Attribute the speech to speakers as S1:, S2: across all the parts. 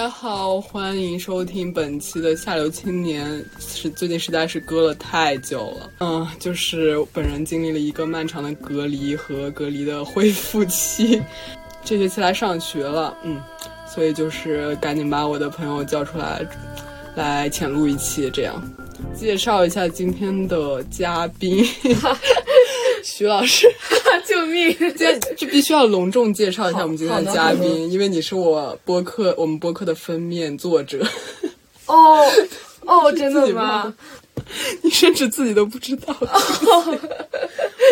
S1: 大家好，欢迎收听本期的下流青年。是最近实在是隔了太久了，嗯，就是本人经历了一个漫长的隔离和隔离的恢复期。这学期来上学了，嗯，所以就是赶紧把我的朋友叫出来，来浅录一期，这样介绍一下今天的嘉宾，徐老师。
S2: 救命！
S1: 这这必须要隆重介绍一下我们今天的嘉宾，因为你是我播客我们播客的封面作者。
S2: 哦哦，真的吗？
S1: 你甚至自己都不知道。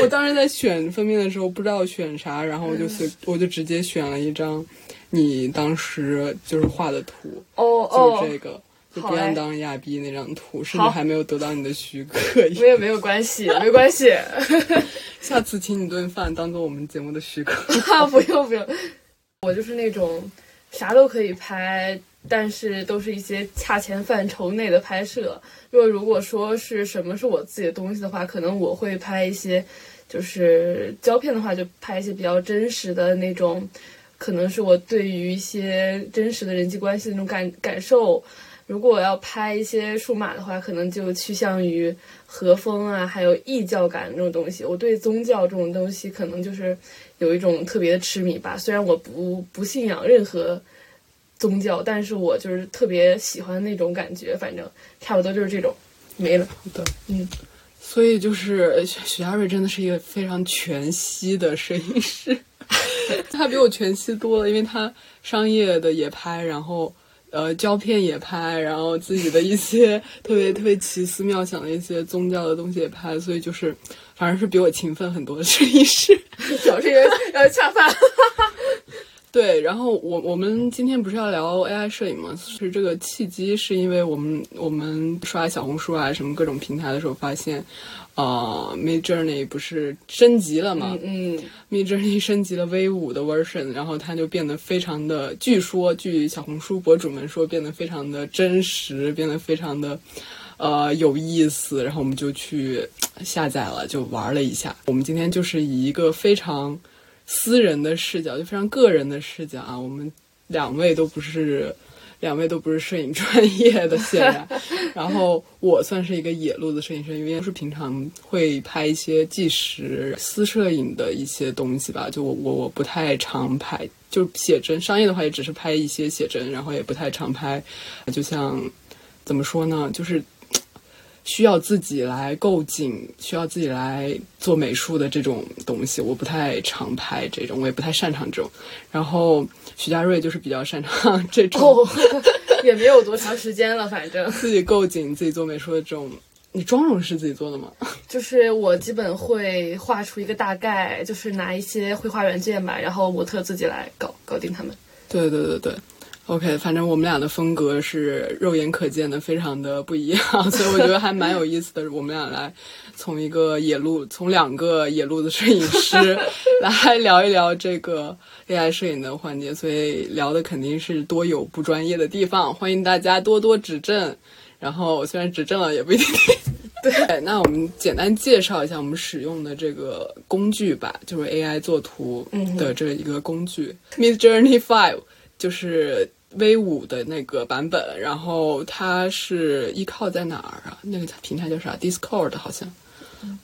S1: 我当时在选封面的时候不知道选啥，然后我就随我就直接选了一张你当时就是画的图。
S2: 哦
S1: 哦，就是这个。不要当亚逼那张图，甚至还没有得到你的许可。
S2: 我也没有关系，没关系。
S1: 下次请你顿饭，当做我们节目的许可。
S2: 不用不用，我就是那种啥都可以拍，但是都是一些恰钱范畴内的拍摄。若如果说是什么是我自己的东西的话，可能我会拍一些，就是胶片的话，就拍一些比较真实的那种，可能是我对于一些真实的人际关系的那种感感受。如果我要拍一些数码的话，可能就趋向于和风啊，还有异教感这种东西。我对宗教这种东西，可能就是有一种特别的痴迷吧。虽然我不不信仰任何宗教，但是我就是特别喜欢那种感觉。反正差不多就是这种，没了。
S1: 好的，嗯。所以就是许许家瑞真的是一个非常全息的摄影师，他比我全息多了，因为他商业的也拍，然后。呃，胶片也拍，然后自己的一些 特别特别奇思妙想的一些宗教的东西也拍，所以就是，反正是比我勤奋很多的摄影师，
S2: 主要是因为要恰饭。
S1: 对，然后我我们今天不是要聊 AI 摄影吗？是这个契机，是因为我们我们刷小红书啊什么各种平台的时候发现。啊，Mid Journey 不是升级了吗？
S2: 嗯
S1: ，Mid Journey 升级了 V 五的 version，然后它就变得非常的，据说据小红书博主们说，变得非常的真实，变得非常的呃有意思。然后我们就去下载了，就玩了一下。我们今天就是以一个非常私人的视角，就非常个人的视角啊，我们两位都不是。两位都不是摄影专业的，显然。然后我算是一个野路子摄影师，因为是平常会拍一些纪实、私摄影的一些东西吧。就我我我不太常拍，就写真。商业的话也只是拍一些写真，然后也不太常拍。就像怎么说呢，就是。需要自己来构景，需要自己来做美术的这种东西，我不太常拍这种，我也不太擅长这种。然后徐佳瑞就是比较擅长这种，
S2: 也没有多长时间了，反正
S1: 自己构景、自己做美术的这种。你妆容是自己做的吗？
S2: 就是我基本会画出一个大概，就是拿一些绘画软件吧，然后模特自己来搞搞定他们。
S1: 对对对对。OK，反正我们俩的风格是肉眼可见的，非常的不一样，所以我觉得还蛮有意思的。我们俩来从一个野路，从两个野路的摄影师 来聊一聊这个 AI 摄影的环节，所以聊的肯定是多有不专业的地方，欢迎大家多多指正。然后虽然指正了也不一定对。那我们简单介绍一下我们使用的这个工具吧，就是 AI 作图的这一个工具，Mid Journey Five，就是。V 五的那个版本，然后它是依靠在哪儿啊？那个平台叫啥？Discord 好像，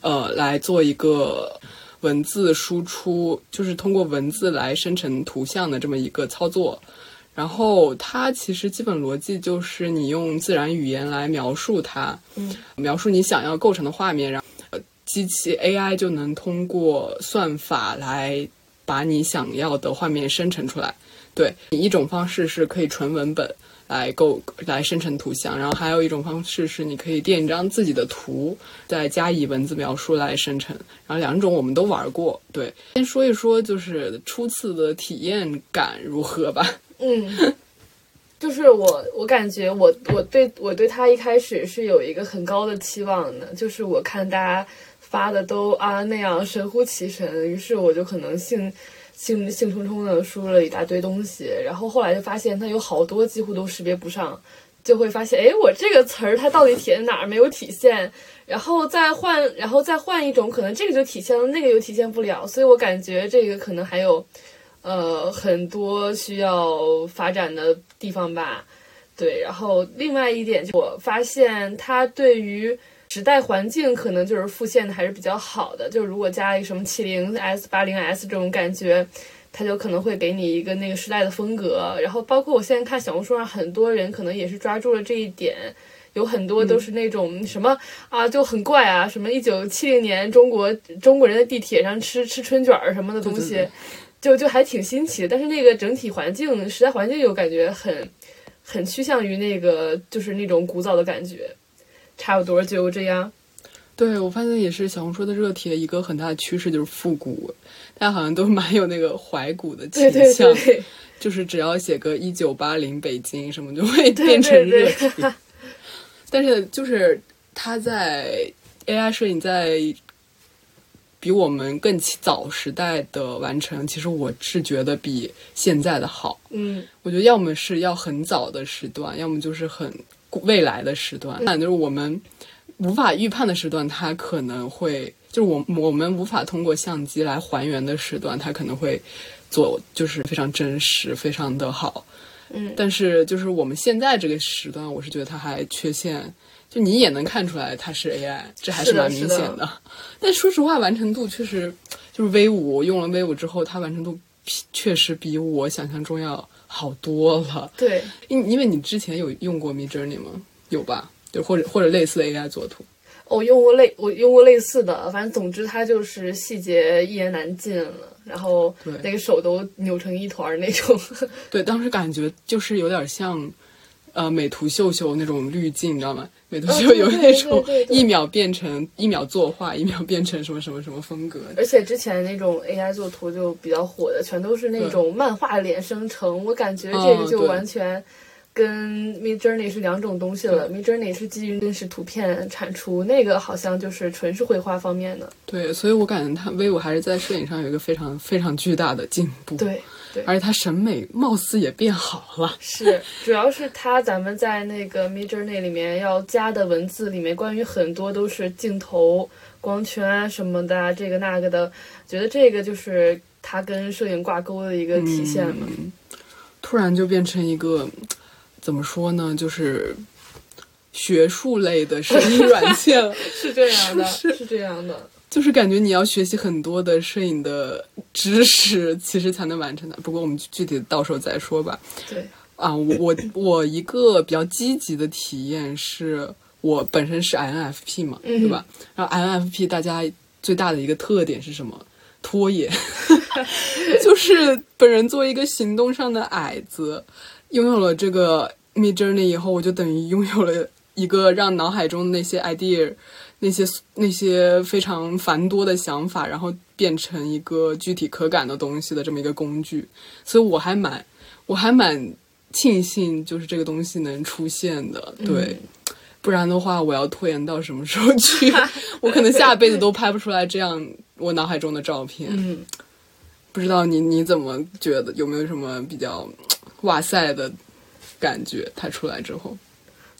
S1: 呃，来做一个文字输出，就是通过文字来生成图像的这么一个操作。然后它其实基本逻辑就是你用自然语言来描述它，
S2: 嗯，
S1: 描述你想要构成的画面，然后机器 AI 就能通过算法来把你想要的画面生成出来。对，一种方式是可以纯文本来构来生成图像，然后还有一种方式是你可以垫一张自己的图，再加以文字描述来生成。然后两种我们都玩过。对，先说一说就是初次的体验感如何吧。
S2: 嗯，就是我我感觉我我对我对他一开始是有一个很高的期望的，就是我看大家发的都啊那样神乎其神，于是我就可能兴。兴兴冲冲的输入了一大堆东西，然后后来就发现它有好多几乎都识别不上，就会发现，哎，我这个词儿它到底体现哪儿没有体现？然后再换，然后再换一种，可能这个就体现了，那个又体现不了，所以我感觉这个可能还有，呃，很多需要发展的。地方吧。对，然后另外一点，我发现它对于时代环境可能就是复现的还是比较好的。就是如果加一个什么七零 S、八零 S 这种感觉，它就可能会给你一个那个时代的风格。然后包括我现在看小红书上很多人可能也是抓住了这一点，有很多都是那种什么啊就很怪啊，什么一九七零年中国中国人在地铁上吃吃春卷儿什么的东西，
S1: 对对对
S2: 就就还挺新奇的。但是那个整体环境时代环境又感觉很。很趋向于那个，就是那种古早的感觉，差不多就这样。
S1: 对，我发现也是小红书的热帖一个很大的趋势就是复古，大家好像都蛮有那个怀古的倾向，
S2: 对对，
S1: 就是只要写个一九八零北京什么，就会变成热帖。但是就是它在 AI 摄影在比我们更早时代的完成，其实我是觉得比现在的好。
S2: 嗯，
S1: 我觉得要么是要很早的时段，要么就是很未来的时段。那就是我们无法预判的时段，它可能会就是我我们无法通过相机来还原的时段，它可能会做就是非常真实，非常的好。
S2: 嗯
S1: 但是就是我们现在这个时段，我是觉得它还缺陷。就你也能看出来它是 AI，这还
S2: 是
S1: 蛮明显
S2: 是的
S1: 但说实话，完成度确实就是 V 五用了 V 五之后，它完成度确实比我想象中要好多了。
S2: 对，
S1: 因因为你之前有用过 Mid Journey 吗？有吧？就或者或者类似的 AI 作图。
S2: 我用过类我用过类似的，反正总之它就是细节一言难尽了，然后那个手都扭成一团那种。
S1: 对，当时感觉就是有点像，呃，美图秀秀那种滤镜，你知道吗？美图秀
S2: 对
S1: 有那种一秒变成一秒作画，一秒变成什么什么什么风格。
S2: 而且之前那种 AI 做图就比较火的，全都是那种漫画脸生成，我感觉这个就完全跟 Mid Journey 是两种东西了。Mid Journey 是基于真实图片产出，那个好像就是纯是绘画方面的。
S1: 对，所以我感觉它 V 五还是在摄影上有一个非常非常巨大的进步。，
S2: 对对，
S1: 而且他审美貌似也变好了。
S2: 是，主要是他咱们在那个 Mid Journey 里面要加的文字里面，关于很多都是镜头、光圈啊什么的啊，这个那个的，觉得这个就是他跟摄影挂钩的一个体现嘛。
S1: 嗯突然就变成一个怎么说呢，就是学术类的摄影软件 了。
S2: 是这样的，
S1: 是
S2: 是这样的。
S1: 就是感觉你要学习很多的摄影的知识，其实才能完成的。不过我们具体到时候再说吧。
S2: 对，
S1: 啊，我我我一个比较积极的体验是我本身是 INFP 嘛，
S2: 嗯
S1: 对吧？然后 INFP 大家最大的一个特点是什么？拖延，就是本人作为一个行动上的矮子，拥有了这个 Mid Journey 以后，我就等于拥有了一个让脑海中那些 idea、那些那些非常繁多的想法，然后变成一个具体可感的东西的这么一个工具。所以我还蛮，我还蛮庆幸，就是这个东西能出现的。对，不然的话，我要拖延到什么时候去？我可能下辈子都拍不出来这样我脑海中的照片。
S2: 嗯，
S1: 不知道你你怎么觉得？有没有什么比较 哇塞的感觉？它出来之后，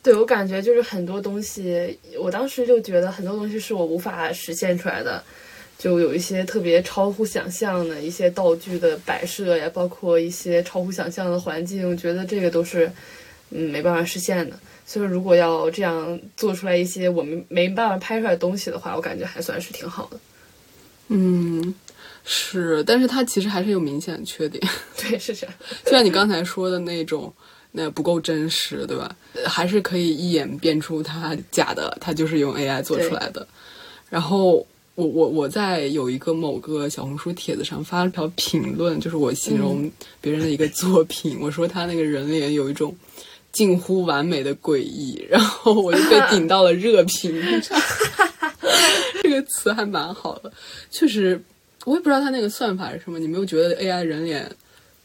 S2: 对我感觉就是很多东西，我当时就觉得很多东西是我无法实现出来的，就有一些特别超乎想象的一些道具的摆设呀，包括一些超乎想象的环境，我觉得这个都是嗯没办法实现的。所以如果要这样做出来一些我们没办法拍出来的东西的话，我感觉还算是挺好的。
S1: 嗯，是，但是它其实还是有明显的缺点，
S2: 对，是这样。
S1: 就像你刚才说的那种。那不够真实，对吧？还是可以一眼辨出它假的，它就是用 AI 做出来的。然后我我我在有一个某个小红书帖子上发了条评论，就是我形容别人的一个作品，我说他那个人脸有一种近乎完美的诡异，然后我就被顶到了热评。这个词还蛮好的，确实，我也不知道他那个算法是什么。你没有觉得 AI 人脸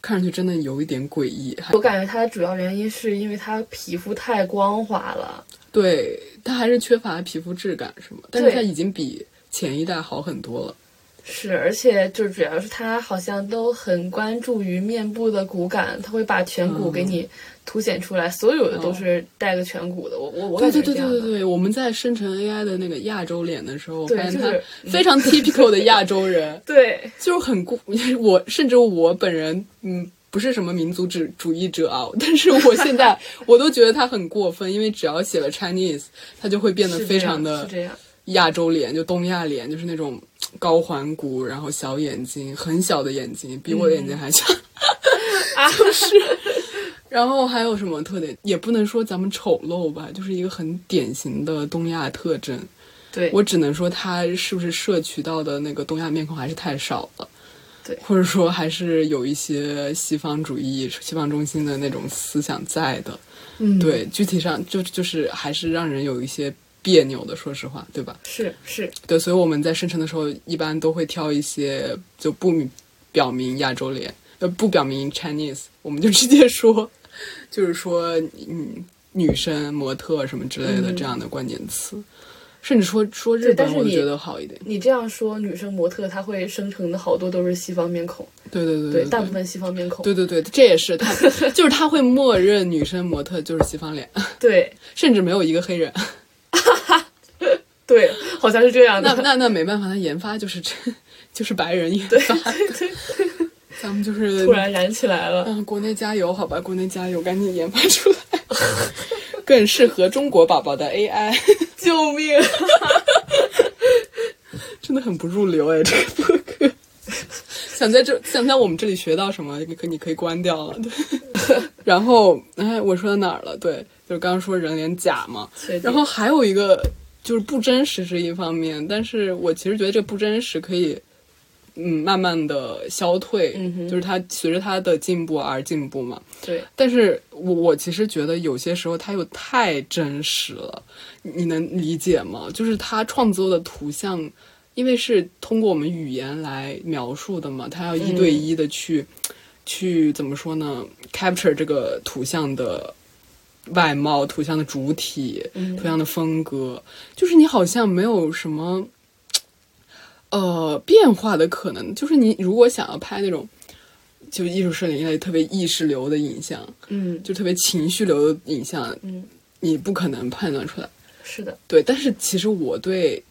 S1: 看上去真的有一点诡异？
S2: 我感觉它的主要原因是因为它皮肤太光滑了。
S1: 对，它还是缺乏皮肤质感，是吗？但是
S2: 对
S1: 它已经比前一代好很多了。
S2: 是，而且就主要是它好像都很关注于面部的骨感，它会把颧骨给你凸显出来，所有的都是带个颧骨的。我我我
S1: 对对。对对对对，我们在生成 AI 的那个亚洲脸的时候，发现
S2: 就是
S1: 他 非常 typical 的亚洲人，
S2: 对
S1: 就是很固。我甚至我本人，嗯，不是什么民族主主义者啊，但是我现在 我都觉得他很过分，因为只要写了 Chinese，他就会变得非常的。亚洲脸，就东亚脸，就是那种高颧骨，然后小眼睛，很小的眼睛，比我的眼睛还小。就是，然后还有什么特点？也不能说咱们丑陋吧，就是一个很典型的东亚特征。
S2: 对，
S1: 我只能说他是不是摄取到的那个东亚面孔还是太少了。
S2: 对
S1: 或者说还是有一些西方主义、西方中心的那种思想在的。
S2: 嗯，
S1: 对，具体上就就是还是让人有一些别扭的，说实话，对吧？
S2: 是是，
S1: 对，所以我们在生成的时候，一般都会挑一些就不表明亚洲脸，呃，不表明 Chinese，我们就直接说，就是说，嗯，女生、模特什么之类的
S2: 嗯
S1: 这样的关键词，甚至说说日本，我觉得好一点。
S2: 你这样说，女生模特她会生成的好多都是西方面孔，
S1: 对对对
S2: 对，
S1: 对，
S2: 大部分西方面孔，
S1: 对对对，这也是他，就是他会默认女生模特就是西方脸，
S2: 对
S1: 甚至没有一个黑人。
S2: 对，好像是这样的。
S1: 那那那没办法，他研发就是这，就是白人研发，咱们就是
S2: 突然燃起来了，
S1: 嗯，国内加油，好吧，国内加油，赶紧研发出来 更适合中国宝宝的 AI，
S2: 救命！
S1: 真的很不入流哎，这个播客。想在这想在我们这里学到什么，你可你可以关掉了。对，然后哎，我说到哪儿了？对，就是刚刚说人脸假嘛。然后还有一个就是不真实是一方面，但是我其实觉得这不真实可以，嗯，慢慢的消退，
S2: 嗯
S1: 就是它随着它的进步而进步嘛。
S2: 对，
S1: 但是我我其实觉得有些时候它又太真实了，你你能理解吗？就是他创作的图像，因为是通过我们语言来描述的嘛，他要一对一的去、去怎么说呢？capture 这个图像的外貌、图像的主体、
S2: 嗯
S1: 图像的风格，就是你好像没有什么。呃，变化的可能就是你如果想要拍那种，就艺术摄影类特别意识流的影像，
S2: 嗯
S1: 就特别情绪流的影像，
S2: 嗯，
S1: 你不可能判断出来。
S2: 是的，
S1: 对，但是其实我对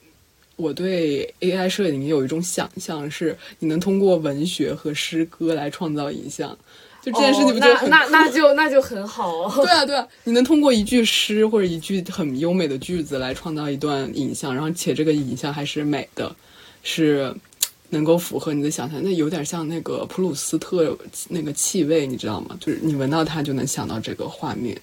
S1: 我对 AI 摄影有一种想象，是你能通过文学和诗歌来创造影像，就这件事情不就
S2: 哦
S1: 很、
S2: 那那那就那就很好。
S1: 对啊，对啊，你能通过一句诗或者一句很优美的句子来创造一段影像，然后且这个影像还是美的，是能够符合你的想象。那有点像那个普鲁斯特那个气味，你知道吗？就是你闻到它就能想到这个画面。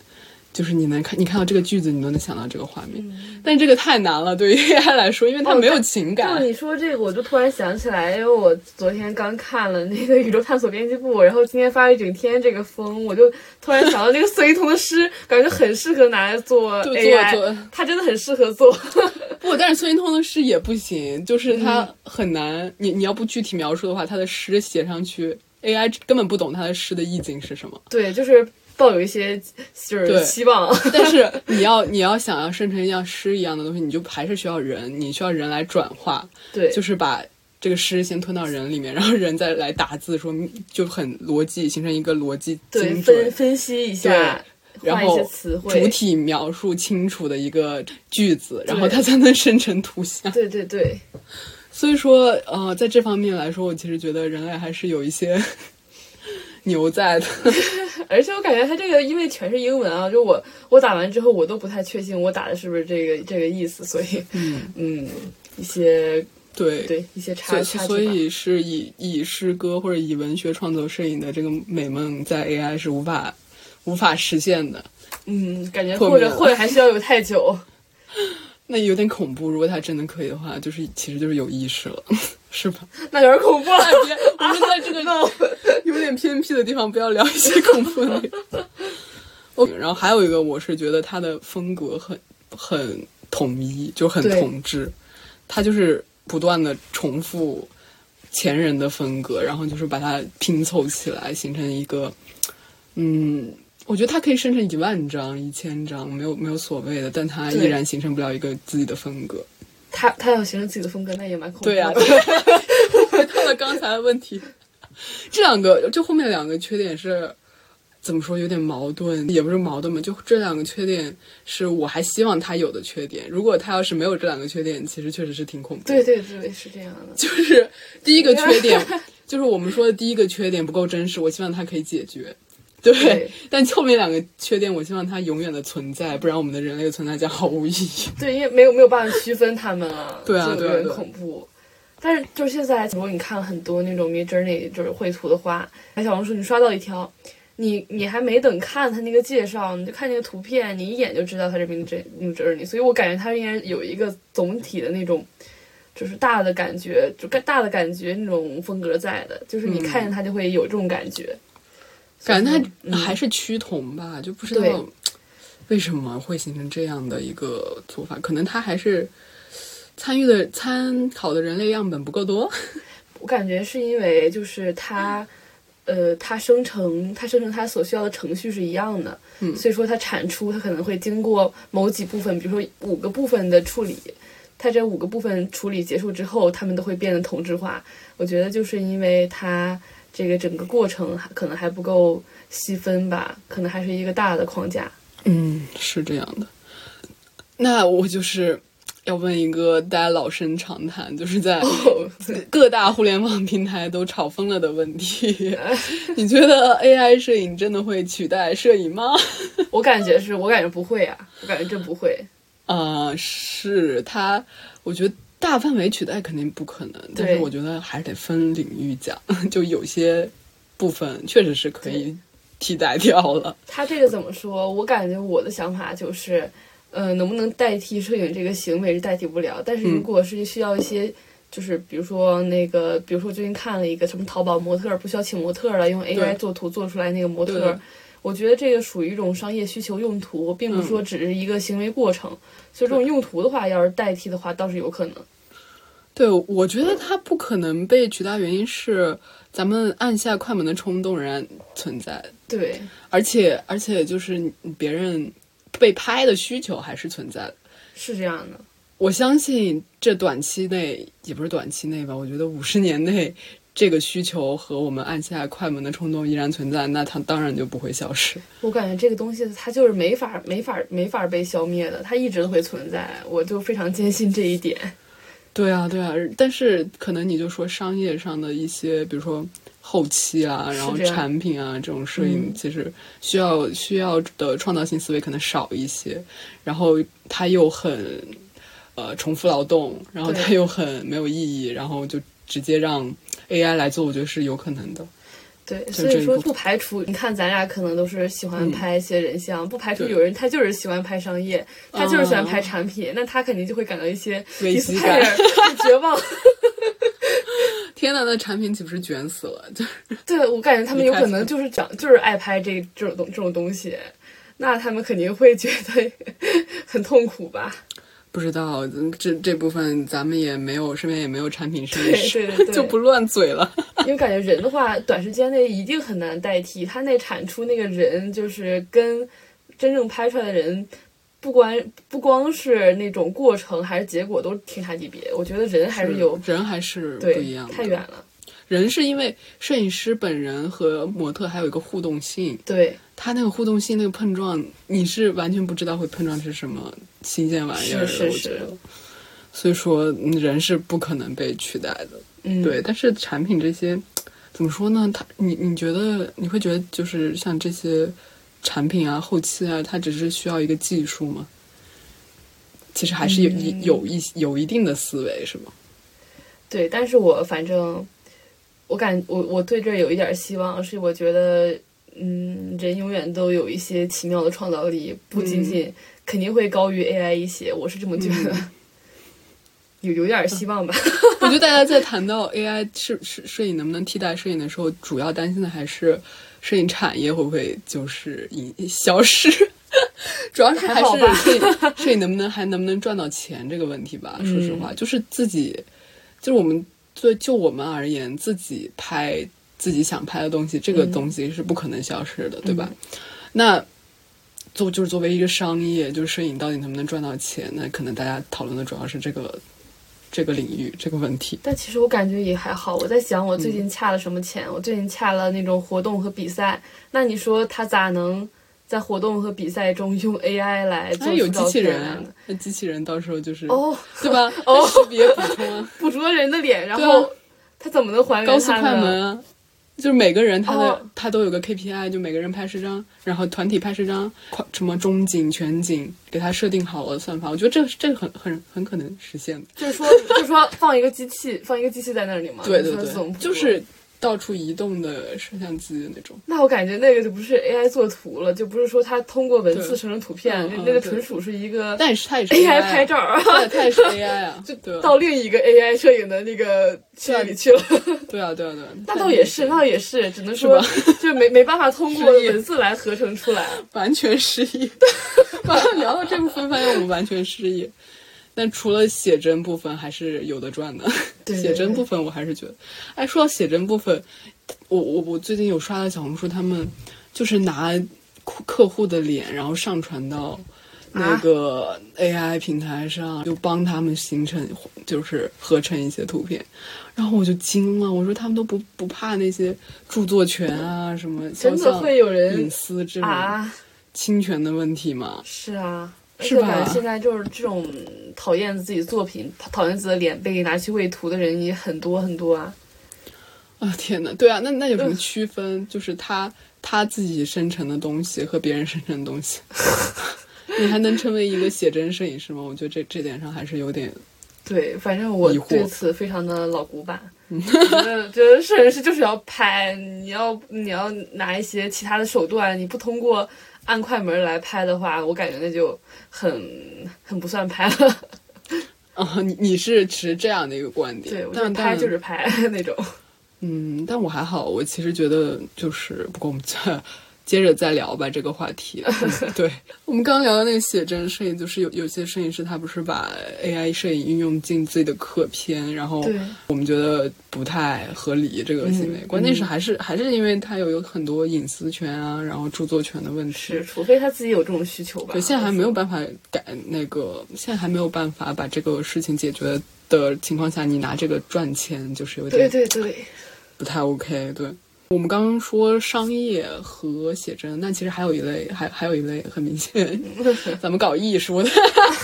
S1: 就是你能看，你看到这个句子，你都能想到这个画面，但这个太难了，对于 AI 来说，因为它没有情感。
S2: 就你说这个，我就突然想起来，因为我昨天刚看了那个《宇宙探索编辑部》，然后今天发了一整天这个风，我就突然想到那个孙一通的诗，感觉很适合拿来做 AI，
S1: 做
S2: 他真的很适合做。
S1: 不，但是孙云通的诗也不行，就是
S2: 嗯
S1: 他很难。你你要不具体描述的话，他的诗写上去，AI 根本不懂他的诗的意境是什么。
S2: 对，就是抱有一些就是希望。
S1: 但是你要你要想要生成像诗一样的东西，你就还是需要人，你需要人来转化，
S2: 对，
S1: 就是把这个诗先吞到人里面，然后人再来打字说，就很逻辑，形成一个逻辑
S2: 对
S1: 精
S2: 分
S1: 准。
S2: 分析一下，
S1: 然后。主体描述清楚的一个句子，然后它才能生成图像。
S2: 对对对，
S1: 所以说，呃，在这方面来说，我其实觉得人类还是有一些牛在的。
S2: 而且我感觉他这个因为全是英文啊，就我我打完之后，我都不太确信我打的是不是这个这个意思，所以
S1: 嗯，
S2: 嗯，一些
S1: 对。
S2: 对一些差差距
S1: 所以是以以诗歌或者以文学创作摄影的这个美梦，在 AI 是无法无法实现的。
S2: 嗯，感觉或者或者还需要有太久。
S1: 那有点恐怖。如果它真的可以的话，就是其实就是有意识了，是吧？
S2: 那有点恐怖了。
S1: 别，我们在这个 有点偏僻的地方不要聊一些恐怖的 然后还有一个，我是觉得他的风格很很统一，就很
S2: 对
S1: 统治。他就是不断的重复前人的风格，然后就是把它拼凑起来，形成一个，嗯，我觉得他可以生成一万张、一千张，没有没有所谓的，但他依然形成不了一个自己的风格。
S2: 他他要形成自己的风格，那也蛮恐怖的。
S1: 对呀、回到了刚才的问题，这两个就后面两个缺点是怎么说有点矛盾，也不是矛盾嘛，就这两个缺点是我还希望他有的缺点。如果他要是没有这两个缺点，其实确实是挺恐怖的。
S2: 对对对，是这样的。
S1: 就是第一个缺点，就是我们说的第一个缺点不够真实，我希望他可以解决。对，
S2: 对
S1: 但后面两个缺点，我希望它永远的存在，不然我们的人类的存在将毫无意义。
S2: 对，因为没有没有办法区分他们啊，
S1: 对啊
S2: 就有点恐怖。但是就是现在，如果你看很多那种 Mid Journey 就是绘图的话，在小红书你刷到一条，你你还没等看它那个介绍，你就看那个图片，你一眼就知道它是 Mid Mid Journey，所以我感觉它应该有一个总体的那种。就是大的感觉，就大的感觉那种风格在的，就是你看见它就会有这种感觉。
S1: 感觉
S2: 嗯
S1: 它还是趋同吧，就不知道为什么会形成这样的一个做法。可能它还是参与的参考的人类样本不够多。
S2: 我感觉是因为就是它，呃，它生成它生成它所需要的程序是一样的，
S1: 嗯
S2: 所以说它产出它可能会经过某几部分，比如说五个部分的处理，它这五个部分处理结束之后，它们都会变得同质化。我觉得就是因为它这个整个过程还可能还不够细分吧，可能还是一个大的框架。
S1: 嗯，是这样的。那我就是要问一个大家老生常谈，就是在各大互联网平台都吵疯了的问题：你觉得 AI 摄影真的会取代摄影吗？
S2: 我感觉是我感觉不会啊，我感觉这不会。
S1: 啊、是它，我觉得大范围取代肯定不可能，但是我觉得还是得分领域讲，就有些部分确实是可以替代掉了。
S2: 他这个怎么说？我感觉我的想法就是，呃，能不能代替摄影这个行为是代替不了，但是如果是需要一些，就是比如说那个，比如说最近看了一个什么淘宝模特不需要请模特了，用 AI 做图做出来那个模特。我觉得这个属于一种商业需求用途，并不是说只是一个行为过程。所以这种用途的话，要是代替的话，倒是有可能。
S1: 对，我觉得它不可能被取代，原因是咱们按下快门的冲动仍然存在，
S2: 对，
S1: 而且而且就是别人被拍的需求还是存在的。
S2: 是这样的。
S1: 我相信这短期内也不是短期内吧，我觉得五十年内这个需求和我们按下快门的冲动依然存在，那它当然就不会消失。
S2: 我感觉这个东西它就是没法、没法、没法被消灭的，它一直都会存在。我就非常坚信这一点。
S1: 对啊，对啊，但是可能你就说商业上的一些，比如说后期啊，然后产品啊这种摄影
S2: 嗯，
S1: 其实需要需要的创造性思维可能少一些，然后它又很呃重复劳动，然后
S2: 对。
S1: 它又很没有意义，然后就直接让 AI 来做，我觉得是有可能的。
S2: 对，所以说不排除，你看咱俩可能都是喜欢
S1: 嗯
S2: 拍一些人像，不排除有人他就是喜欢拍商业，他就是喜欢拍产品，那他肯定就会感到一些
S1: 危机感
S2: 绝望。
S1: 天呐，那产品岂不是卷死了？就
S2: 对我感觉他们有可能就是长就是爱拍这这种东这种东西，那他们肯定会觉得 很痛苦吧？
S1: 不知道这这部分咱们也没有，身边也没有产品设计师，
S2: 对对对，
S1: 就不乱嘴了。
S2: 因为感觉人的话，短时间内一定很难代替。他那产出那个人，就是跟真正拍出来的人，不光不光是那种过程，还是结果都天差地别。我觉得人还是有
S1: 人还是不
S2: 对
S1: 一样的，
S2: 太远了。
S1: 人是因为摄影师本人和模特还有一个互动性，
S2: 对，
S1: 他那个互动性那个碰撞，你是完全不知道会碰撞出什么新鲜玩意儿的。
S2: 是是是
S1: 我觉得，所以说嗯人是不可能被取代的。
S2: 嗯，
S1: 对，但是产品这些怎么说呢？它你你觉得你会觉得就是像这些产品啊、后期啊，它只是需要一个技术吗？其实还是有一、
S2: 嗯
S1: 有一有一定的思维，是吗？
S2: 对，但是我反正我感我我对这有一点希望，是我觉得，嗯，人永远都有一些奇妙的创造力，不仅仅、肯定会高于 AI 一些，我是这么觉得，有有点希望吧。
S1: 我觉得大家在谈到 AI 是是摄影能不能替代摄影的时候，主要担心的还是摄影产业会不会就是隐消失，主要是还是摄影摄影能不能还能不能赚到钱这个问题吧。说实话，就是自己就是我们对就我们而言，自己拍自己想拍的东西，这个东西是不可能消失的，对吧？那。作就是作为一个商业，就是摄影到底能不能赚到钱？那可能大家讨论的主要是这个这个领域这个问题。
S2: 但其实我感觉也还好。我在想，我最近欠了什么钱？我最近欠了那种活动和比赛。那你说他咋能在活动和比赛中用 AI 来做
S1: 哎有机器人那机器人到时候就是
S2: 哦，
S1: 对吧？
S2: 哦
S1: 识别补充啊，
S2: 捕捉人的脸，然
S1: 对
S2: 后、
S1: 啊
S2: 他怎么能还原
S1: 高速？快门啊，就是每个人他的、
S2: 哦
S1: 他都有个 KPI，就每个人拍十张，然后团体拍十张，什么中景、全景，给他设定好了算法。我觉得这个这个很很很可能实现的。
S2: 就是说，就是说放一个机器，放一个机器在那里嘛。
S1: 对对对，就是到处移动的摄像机那种。
S2: 那我感觉那个就不是 AI 做图了，就不是说它通过文字生成图片，那那个纯属是一个
S1: 但是它也是
S2: AI
S1: 啊
S2: 拍照
S1: 它也是 AI 啊，
S2: 就到另一个 AI 摄影的那个区域里去了。
S1: 对啊，对啊，对啊，
S2: 那倒也是，那倒也是，只能说 就没没办法通过文字来合成出来。
S1: 完全失忆。聊到这部分，发现我们完全失忆。但除了写真部分，还是有的赚的。
S2: 对
S1: 写真部分，我还是觉得，哎，说到写真部分，我我我最近有刷到小红书，他们就是拿客客户的脸，然后上传到那个 AI 平台上，就帮他们形成就是合成一些图片。然后我就惊了，我说他们都不不怕那些著作权啊什么
S2: 真的会有人
S1: 隐私这种
S2: 啊，
S1: 侵权的问题吗？
S2: 是啊。
S1: 是吧
S2: 现在就是这种讨厌自己作品、讨厌自己的脸被拿去喂图的人也很多很多啊。
S1: 啊天哪，对啊，那那有什么区分？就是他他自己生成的东西和别人生成的东西，你还能成为一个写真摄影师吗？我觉得这这点上还是有点
S2: 对，反正我对此非常的老古板。觉得摄影师就是要拍，你要你要拿一些其他的手段，你不通过按快门来拍的话，我感觉那就很很不算拍了。
S1: 啊，你你是持这样的一个观点，
S2: 对，
S1: 但但
S2: 拍就是拍 那种。
S1: 嗯，但我还好，我其实觉得就是，不过我们再接着再聊吧这个话题。嗯 对我们刚刚聊的那个写真摄影，就是有有些摄影师他不是把 AI 摄影运用进自己的客片，然后我们觉得不太合理这个行为。
S2: 嗯
S1: 关键是还是还是因为他有有很多隐私权啊，然后著作权的问题。
S2: 是，除非他自己有这种需求吧。
S1: 对，现在还没有办法改那个，现在还没有办法把这个事情解决的情况下，你拿这个赚钱，就是有点
S2: 对
S1: 点
S2: 对对，
S1: 不太 OK。对，我们刚刚说商业和写真，那其实还有一类，还还有一类很明显，咱们搞艺术的，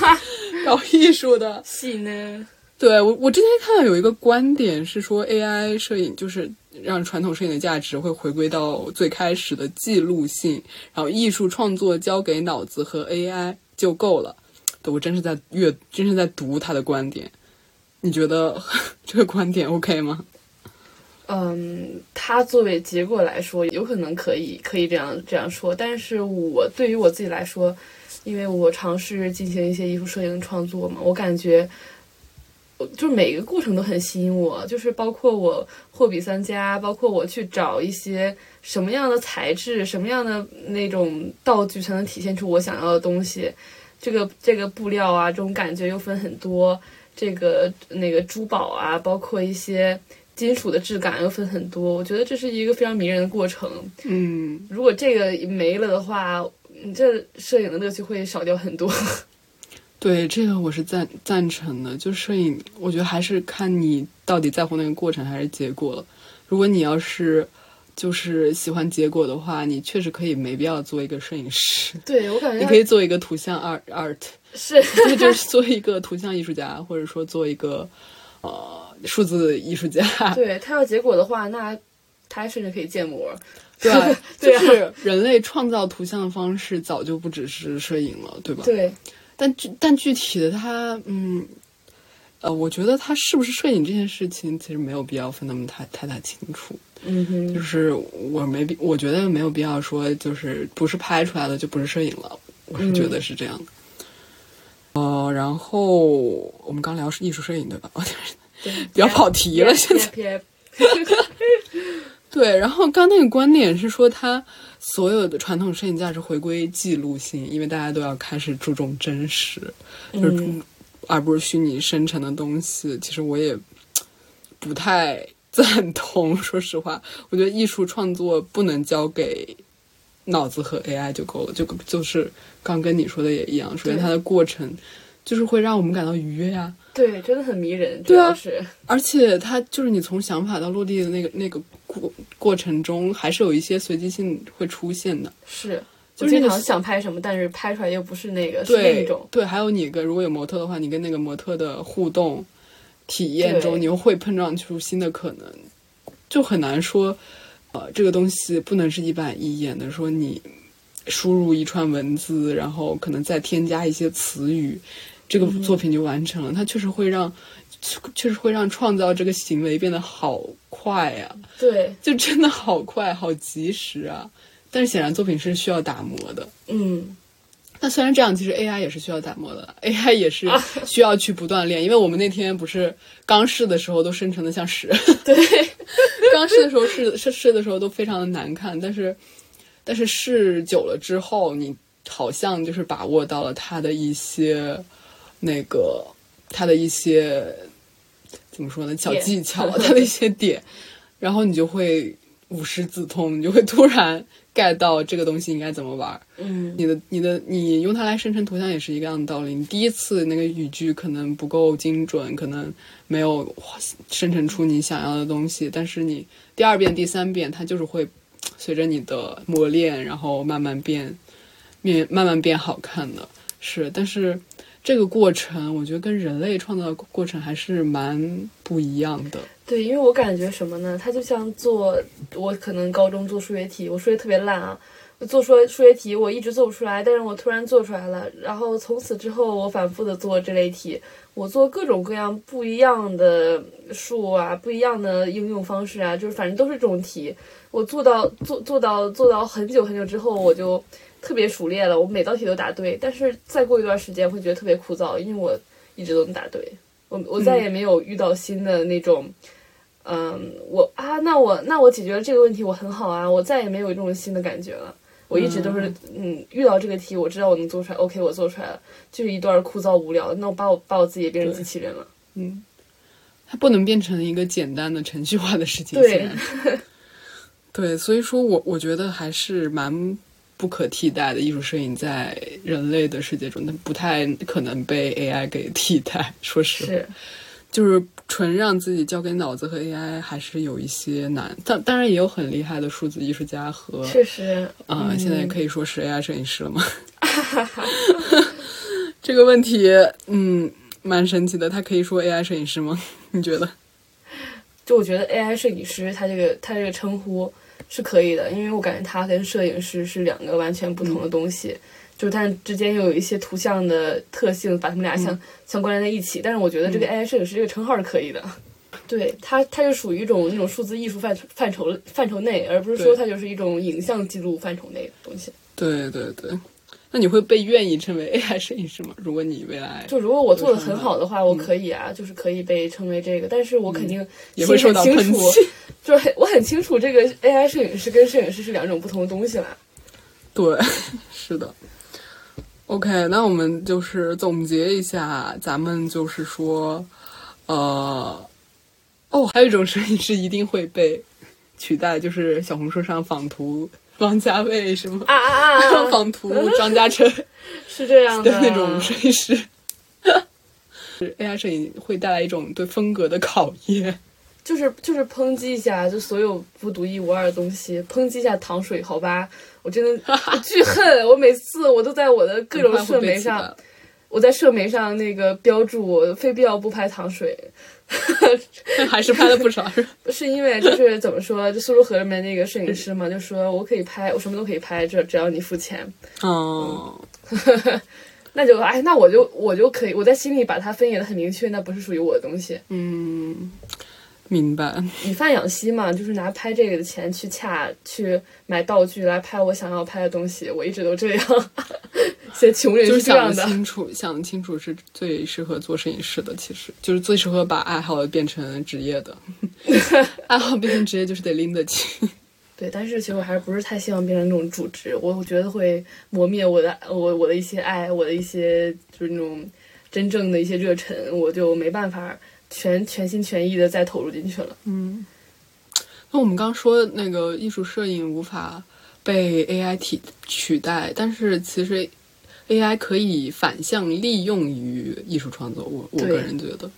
S1: 搞艺术的。
S2: 戏呢？
S1: 对我，我之前看到有一个观点是说，AI 摄影就是让传统摄影的价值会回归到最开始的记录性，然后艺术创作交给脑子和 AI 就够了。对我真是在阅，真是在读他的观点。你觉得 这个观点 OK 吗？
S2: 嗯，它作为结果来说，有可能可以可以这样这样说，但是我对于我自己来说，因为我尝试进行一些艺术摄影创作嘛，我感觉，就是每一个过程都很吸引我，就是包括我货比三家，包括我去找一些什么样的材质、什么样的那种道具才能体现出我想要的东西，这个这个布料啊，这种感觉又分很多，这个那个珠宝啊，包括一些。金属的质感又分很多，我觉得这是一个非常迷人的过程。
S1: 嗯，
S2: 如果这个没了的话，你这摄影的乐趣会少掉很多。
S1: 对这个我是赞赞成的。就摄影，我觉得还是看你到底在乎那个过程还是结果了。如果你要是就是喜欢结果的话，你确实可以没必要做一个摄影师，
S2: 对我感觉
S1: 你可以做一个图像 art art，
S2: 是，
S1: 就是做一个图像艺术家，或者说做一个呃数字艺术家。
S2: 对他要结果的话，那他甚至可以建模。
S1: 对就是人类创造图像的方式早就不只是摄影了，对吧？
S2: 对，
S1: 但具但具体的他，嗯，呃，我觉得他是不是摄影这件事情，其实没有必要分那么太太太清楚。
S2: 嗯哼，
S1: 就是我没必，我觉得没有必要说，就是不是拍出来的就不是摄影了。我是觉得是这样的。呃，然后我们刚聊是艺术摄影对吧？比较跑题了现在
S2: 在。
S1: 对，然后刚那个观点是说，它所有的传统摄影价值回归记录性，因为大家都要开始注重真实，就是、
S2: 嗯
S1: 而不是虚拟生成的东西。其实我也不太赞同，说实话，我觉得艺术创作不能交给脑子和 AI 就够了，就就是刚跟你说的也一样，首先它的过程就是会让我们感到愉悦呀、
S2: 对，真的很迷人。主
S1: 对啊
S2: 要是
S1: 而且它就是你从想法到落地的那个那个过过程中，还是有一些随机性会出现的。
S2: 是，
S1: 就
S2: 是经常想拍什么，但是拍出来又不是那个，是另
S1: 对
S2: 一种。
S1: 对，还有你跟如果有模特的话，你跟那个模特的互动，体验中，你又会碰撞出新的可能，就很难说，呃，这个东西不能是一板一眼的，说你输入一串文字，然后可能再添加一些词语，这个作品就完成了。它确实会让，确实会让创造这个行为变得好快啊、
S2: 对，
S1: 就真的好快，好及时啊！但是显然作品是需要打磨的。
S2: 嗯，
S1: 那虽然这样，其实 AI 也是需要打磨的，AI 也是需要去不断练。因为我们那天不是刚试的时候都生成的像屎，
S2: 对，
S1: 刚试的时候试试试的时候都非常的难看，但是但是试久了之后，你好像就是把握到了它的一些那个他的一些怎么说呢小技巧，他的一些点，然后你就会无师自通，你就会突然 get 到这个东西应该怎么玩。
S2: 嗯，
S1: 你的你的你用它来生成图像也是一个样的道理。你第一次那个语句可能不够精准，可能没有生成出你想要的东西，但是你第二遍、第三遍，它就是会随着你的磨练，然后慢慢变，变慢慢变好看的。是，但是这个过程，我觉得跟人类创造的过程还是蛮不一样的。
S2: 对，因为我感觉什么呢？它就像做我可能高中做数学题，我数学特别烂啊，做出数学题我一直做不出来，但是我突然做出来了，然后从此之后我反复的做这类题，我做各种各样不一样的数啊，不一样的应用方式啊，就是反正都是这种题，我做到做做到做到很久很久之后，我就特别熟练了，我每道题都答对，但是再过一段时间会觉得特别枯燥，因为我一直都能答对，我我再也没有遇到新的那种。嗯，我啊，那我那我解决了这个问题，我很好啊，我再也没有这种新的感觉了。我一直都是嗯，遇到这个题，我知道我能做出来，OK，我做出来了，就是一段枯燥无聊。那我把我把我自己也变成机器人了。
S1: 嗯，它不能变成一个简单的程序化的事情。
S2: 对
S1: 对，所以说我我觉得还是蛮不可替代的。艺术摄影在人类的世界中，它不太可能被 AI 给替代。说实话，
S2: 是，
S1: 就是纯让自己交给脑子和 AI 还是有一些难。但当然也有很厉害的数字艺术家和
S2: 确实，
S1: 啊、
S2: 嗯
S1: 现在也可以说是 AI 摄影师了吗？这个问题，嗯，蛮神奇的。他可以说 AI 摄影师吗？你觉得？
S2: 就我觉得 AI 摄影师他这个他这个称呼是可以的，因为我感觉他跟摄影师是两个完全不同的东西，就是他之间又有一些图像的特性，把他们俩相、相关联在一起。但是我觉得这个 AI 摄影师这个称号是可以的。对它，它就属于一种那种数字艺术范范畴范畴内，而不是说
S1: 对
S2: 它就是一种影像记录范畴内的东西。
S1: 对对对。那你会被愿意称为 AI 摄影师吗？如果你未来
S2: 就如果我做的很好的话，我可以啊，就是可以被称为这个，但是我肯定
S1: 嗯也会受到
S2: 很清楚，就是很我很清楚这个 AI 摄影师跟摄影师是两种不同的东西啦。
S1: 对，是的。OK，那我们就是总结一下，咱们就是说，呃，哦，还有一种摄影师一定会被取代，就是小红书上仿图王家卫什么
S2: 啊啊啊啊！
S1: 仿图张嘉诚
S2: 是这样
S1: 的那种摄影师。是 AI 摄影会带来一种对风格的考验。
S2: 就是就是抨击一下，就所有不独一无二的东西，抨击一下糖水，好吧？我真的我 巨恨，我每次我都在我的各种社媒上，我在社媒上那个标注我非必要不拍糖水，
S1: 还是拍了不少，是
S2: 是因为就是怎么说，就苏州河里面那个摄影师嘛，就说我可以拍，我什么都可以拍，只只要你付钱。
S1: 哦，
S2: 那就哎，那我就我就可以，我在心里把它分野的很明确，那不是属于我的东西。
S1: 嗯，明白。
S2: 以贩养吸嘛，就是拿拍这个的钱去恰去买道具来拍我想要拍的东西，我一直都这样。些穷人
S1: 就是想
S2: 这样的，
S1: 清楚，想得清楚是最适合做摄影师的，其实就是最适合把爱好变成职业的。爱好变成职业就是得拎得起。
S2: 对，但是其实我还是不是太希望变成那种主职，我我觉得会磨灭我的我我的一些爱，我的一些就是那种真正的一些热忱，我就没办法全全心全意的再投入进去了。
S1: 嗯，那我们刚说那个艺术摄影无法被 AI 替取代，但是其实 AI 可以反向利用于艺术创作。我我个人觉得，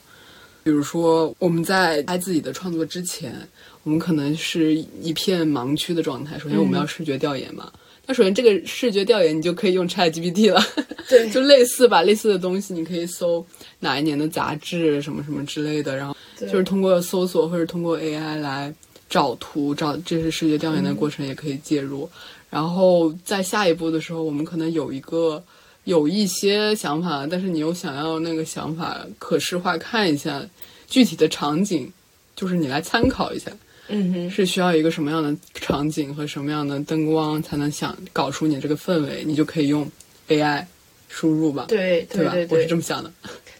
S1: 比如说我们在拍自己的创作之前，我们可能是一片盲区的状态。首先我们要视觉调研嘛。那首先这个视觉调研你就可以用 ChatGPT 了，
S2: 对，
S1: 就类似吧，类似的东西你可以搜哪一年的杂志什么什么之类的，然后就是通过搜索或者通过 AI 来找图，找这是视觉调研的过程也可以介入。然后在下一步的时候，我们可能有一个有一些想法，但是你又想要那个想法可视化，看一下具体的场景，就是你来参考一下。
S2: 嗯哼，
S1: 是需要一个什么样的场景和什么样的灯光才能想搞出你这个氛围，你就可以用 AI 输入吧，
S2: 对
S1: 对吧？
S2: 对
S1: 我是这么想的。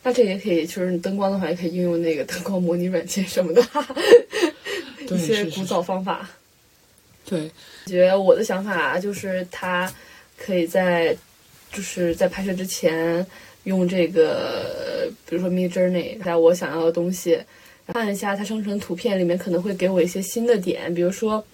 S2: 那这也可以，就是你灯光的话，也可以应用那个灯光模拟软件什么的，
S1: 对
S2: 一些古早方法。
S1: 对，
S2: 觉得我的想法就是，它可以在就是在拍摄之前用这个，比如说 Mid Journey，在我想要的东西，看一下它生成图片里面可能会给我一些新的点，比如说，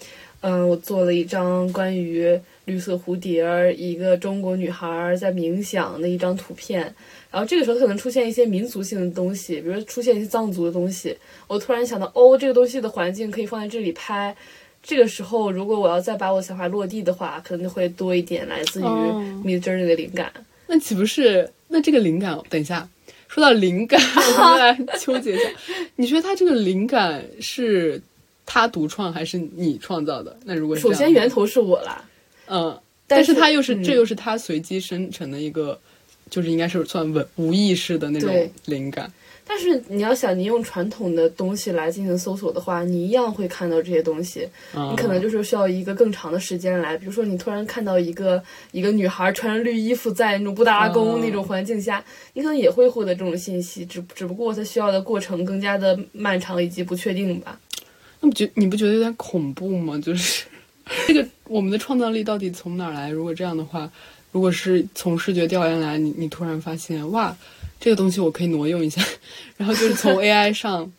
S2: 嗯，我做了一张关于绿色蝴蝶儿，一个中国女孩在冥想的一张图片。然后这个时候可能出现一些民族性的东西，比如出现一些藏族的东西。我突然想到，哦，这个东西的环境可以放在这里拍。这个时候，如果我要再把我想法落地的话，可能会多一点来自于
S1: 哦
S2: Mid Journey 的灵感。
S1: 那岂不是那这个灵感？等一下，说到灵感，我们来纠结一下。你觉得他这个灵感是他独创还是你创造的？那如果是
S2: 首先源头是我啦，
S1: 嗯，
S2: 但是
S1: 但是他又是、
S2: 嗯
S1: 这又是他随机生成的一个，就是应该是算文无意识的那种灵感。
S2: 但是你要想，你用传统的东西来进行搜索的话，你一样会看到这些东西。
S1: 嗯
S2: 你可能就是需要一个更长的时间来，比如说你突然看到一个一个女孩穿着绿衣服在那种布达拉宫
S1: 嗯
S2: 那种环境下，你可能也会获得这种信息，只只不过它需要的过程更加的漫长以及不确定吧。
S1: 那不觉你不觉得有点恐怖吗？就是 这个我们的创造力到底从哪儿来？如果这样的话，如果是从视觉调研来，你你突然发现哇，这个东西我可以挪用一下，然后就是从 AI 上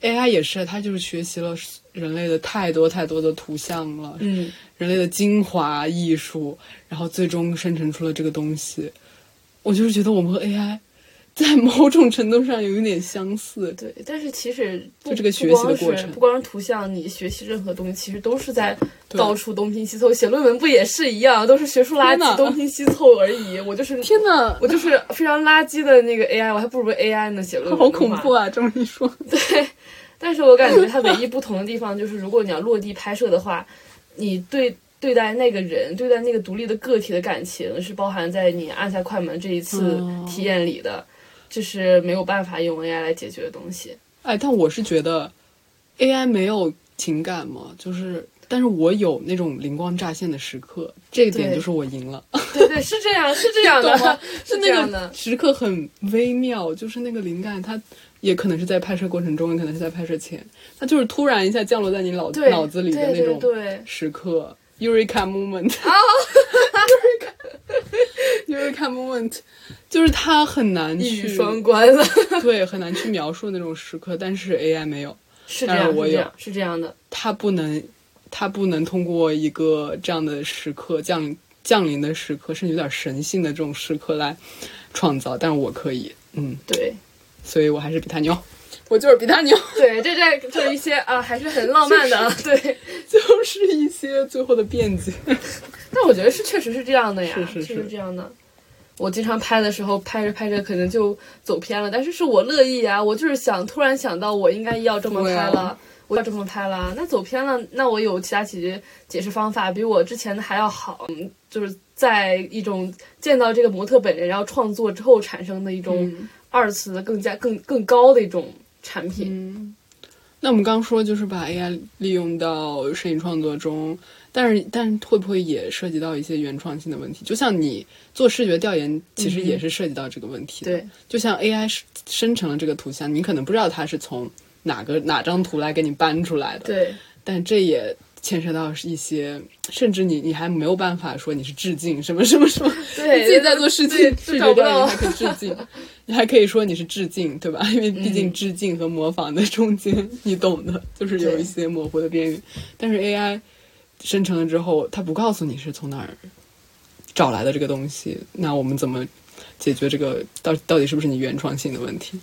S1: ，AI 也是，它就是学习了人类的太多太多的图像了，
S2: 嗯，
S1: 人类的精华艺术，然后最终生成出了这个东西。我就是觉得我们和 AI 在某种程度上有一点相似。
S2: 对。但是其实不
S1: 就这个学习的过程
S2: 不光是不光是图像，你学习任何东西，其实都是在到处东拼西凑。写论文不也是一样，都是学术垃圾，东拼西凑而已。我就是
S1: 天呐，
S2: 我就是非常垃圾的那个 AI，我还不如 AI 呢写论文。
S1: 好恐怖！啊！这么一说，对
S2: 但是我感觉它唯一不同的地方就是，如果你要落地拍摄的话，你对对待那个人、对待那个独立的个体的感情是包含在你按下快门这一次
S1: 哦
S2: 体验里的，这是没有办法用 AI 来解决的东西。
S1: 哎，但我是觉得 AI 没有情感嘛，就是，但是我有那种灵光乍现的时刻，这个点就是我赢了，
S2: 对对，是这样，是这样的，
S1: 是那个
S2: 样的。
S1: 时刻很微妙，就是那个灵感，它也可能是在拍摄过程中，也可能是在拍摄前，它就是突然一下降落在你脑脑子里的那种时刻，Eureka moment，
S2: 哦
S1: Eureka moment，就是它很难
S2: 一语
S1: 去
S2: 双关了，
S1: 对，很难去描述那种时刻，但是 AI 没有。
S2: 是这样，
S1: 我有。
S2: 是这样，是这样的。
S1: 它不能，它不能通过一个这样的时刻降临降临的时刻，甚至有点神性的这种时刻来创造，但是我可以，嗯，
S2: 对。
S1: 所以我还是比他牛，我就是比他牛，
S2: 对，这这就是一些啊，还是很浪漫的，啊对。
S1: 就是一些最后的辩解。
S2: 但我觉得是确实是这样的呀，
S1: 是是是
S2: 确实这样的。我经常拍的时候，拍着拍着可能就走偏了，但是是我乐意啊，我就是想突然想到我应该要这么拍了，我要这么拍了。那走偏了，那我有其他解决解释方法，比我之前的还要好，嗯就是在一种见到这个模特本人，然后创作之后产生的一种
S1: 嗯
S2: 二次的更加更更高的一种产品。
S1: 嗯，那我们刚说就是把 AI 利用到摄影创作中，但是但是会不会也涉及到一些原创性的问题？就像你做视觉调研，其实也是涉及到这个问题的。
S2: 对，
S1: 就像 AI 生成了这个图像，你可能不知道它是从哪个哪张图来给你搬出来的，
S2: 对，
S1: 但这也牵涉到一些，甚至你你还没有办法说你是致敬什么什么什么，
S2: 对
S1: 你自己在做视
S2: 对
S1: 觉视
S2: 找不到
S1: 你还可以致敬，你还可以说你是致敬，对吧？因为毕竟
S2: 嗯
S1: 致敬和模仿的中间，你懂的，就是有一些模糊的边缘。但是 AI 生成了之后，它不告诉你是从哪儿找来的这个东西，那我们怎么解决这个到到底是不是你原创性的问题？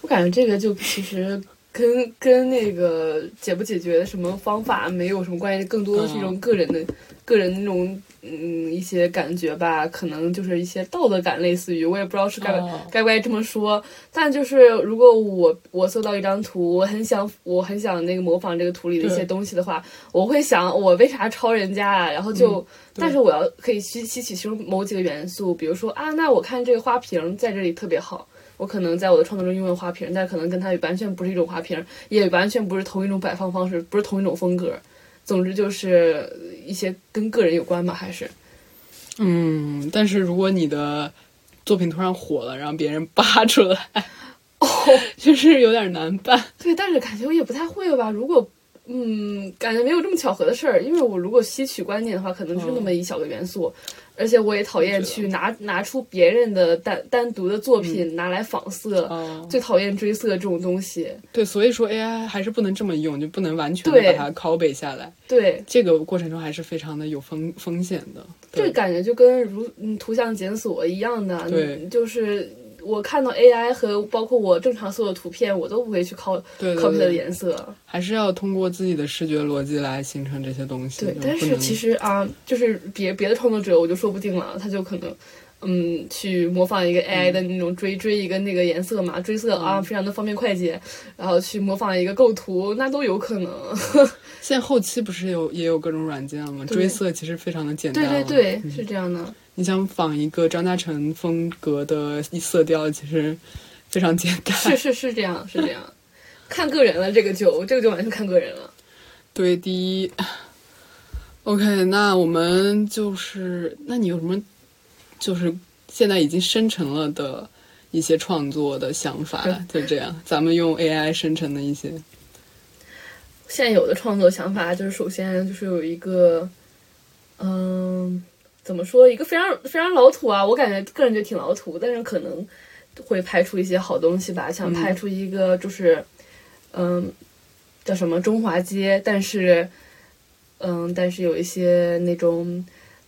S2: 我感觉这个就其实跟跟那个解不解决的什么方法没有什么关系，更多的是一种个人的、个人那种嗯一些感觉吧，可能就是一些道德感，类似于我也不知道是该该不该这么说。但就是如果我我搜到一张图，我很想我很想那个模仿这个图里的一些东西的话，我会想我为啥抄人家啊？然后就，
S1: 嗯
S2: 但是我要可以吸吸取其中某几个元素，比如说啊，那我看这个花瓶在这里特别好。我可能在我的创作中用了花瓶，但可能跟它完全不是一种花瓶，也完全不是同一种摆放方式，不是同一种风格。总之就是一些跟个人有关吧，还是
S1: 嗯，但是如果你的作品突然火了，让别人扒出来，
S2: 哦，
S1: 就是有点难办。
S2: 对，但是感觉我也不太会吧。如果嗯，感觉没有这么巧合的事儿，因为我如果吸取观念的话，可能是那么一小个元素，而且我也讨厌去拿拿出别人的单单独的作品拿来仿色，
S1: 哦，
S2: 最讨厌追色这种东西。
S1: 对，所以说 AI 还是不能这么用，就不能完全的
S2: 对。
S1: 把它拷贝下来。
S2: 对，
S1: 这个过程中还是非常的有风风险的。对。
S2: 这个感觉就跟如嗯图像检索一样的，
S1: 对。
S2: 嗯就是我看到 AI 和包括我正常搜的图片，我都不会去拷
S1: 对
S2: copy 它的颜色。
S1: 还是要通过自己的视觉逻辑来形成这些东西。
S2: 对但是其实啊，就是别别的创作者，我就说不定了，他就可能。嗯，去模仿一个 AI 的那种追、追一个那个颜色嘛，追色啊，非常的方便快捷，然后去模仿一个构图，那都有可能。
S1: 现在后期不是有也有各种软件了吗？追色其实非常的简单
S2: 对
S1: 了。
S2: 对对，是这样的。
S1: 你想仿一个张嘉诚风格的色调，其实非常简单。
S2: 是是是这样，是这样，看个人了，这个就这个就完全看个人了。
S1: 对，第一，OK，那我们就是，那你有什么就是现在已经生成了的一些创作的想法？就这样，咱们用 AI 生成的一些，
S2: 现有的创作想法就是，首先就是有一个，嗯，怎么说，一个非常非常老土啊，我感觉个人觉得挺老土，但是可能会拍出一些好东西吧，想拍出一个就是，嗯，叫什么中华街，但是，嗯，但是有一些那种，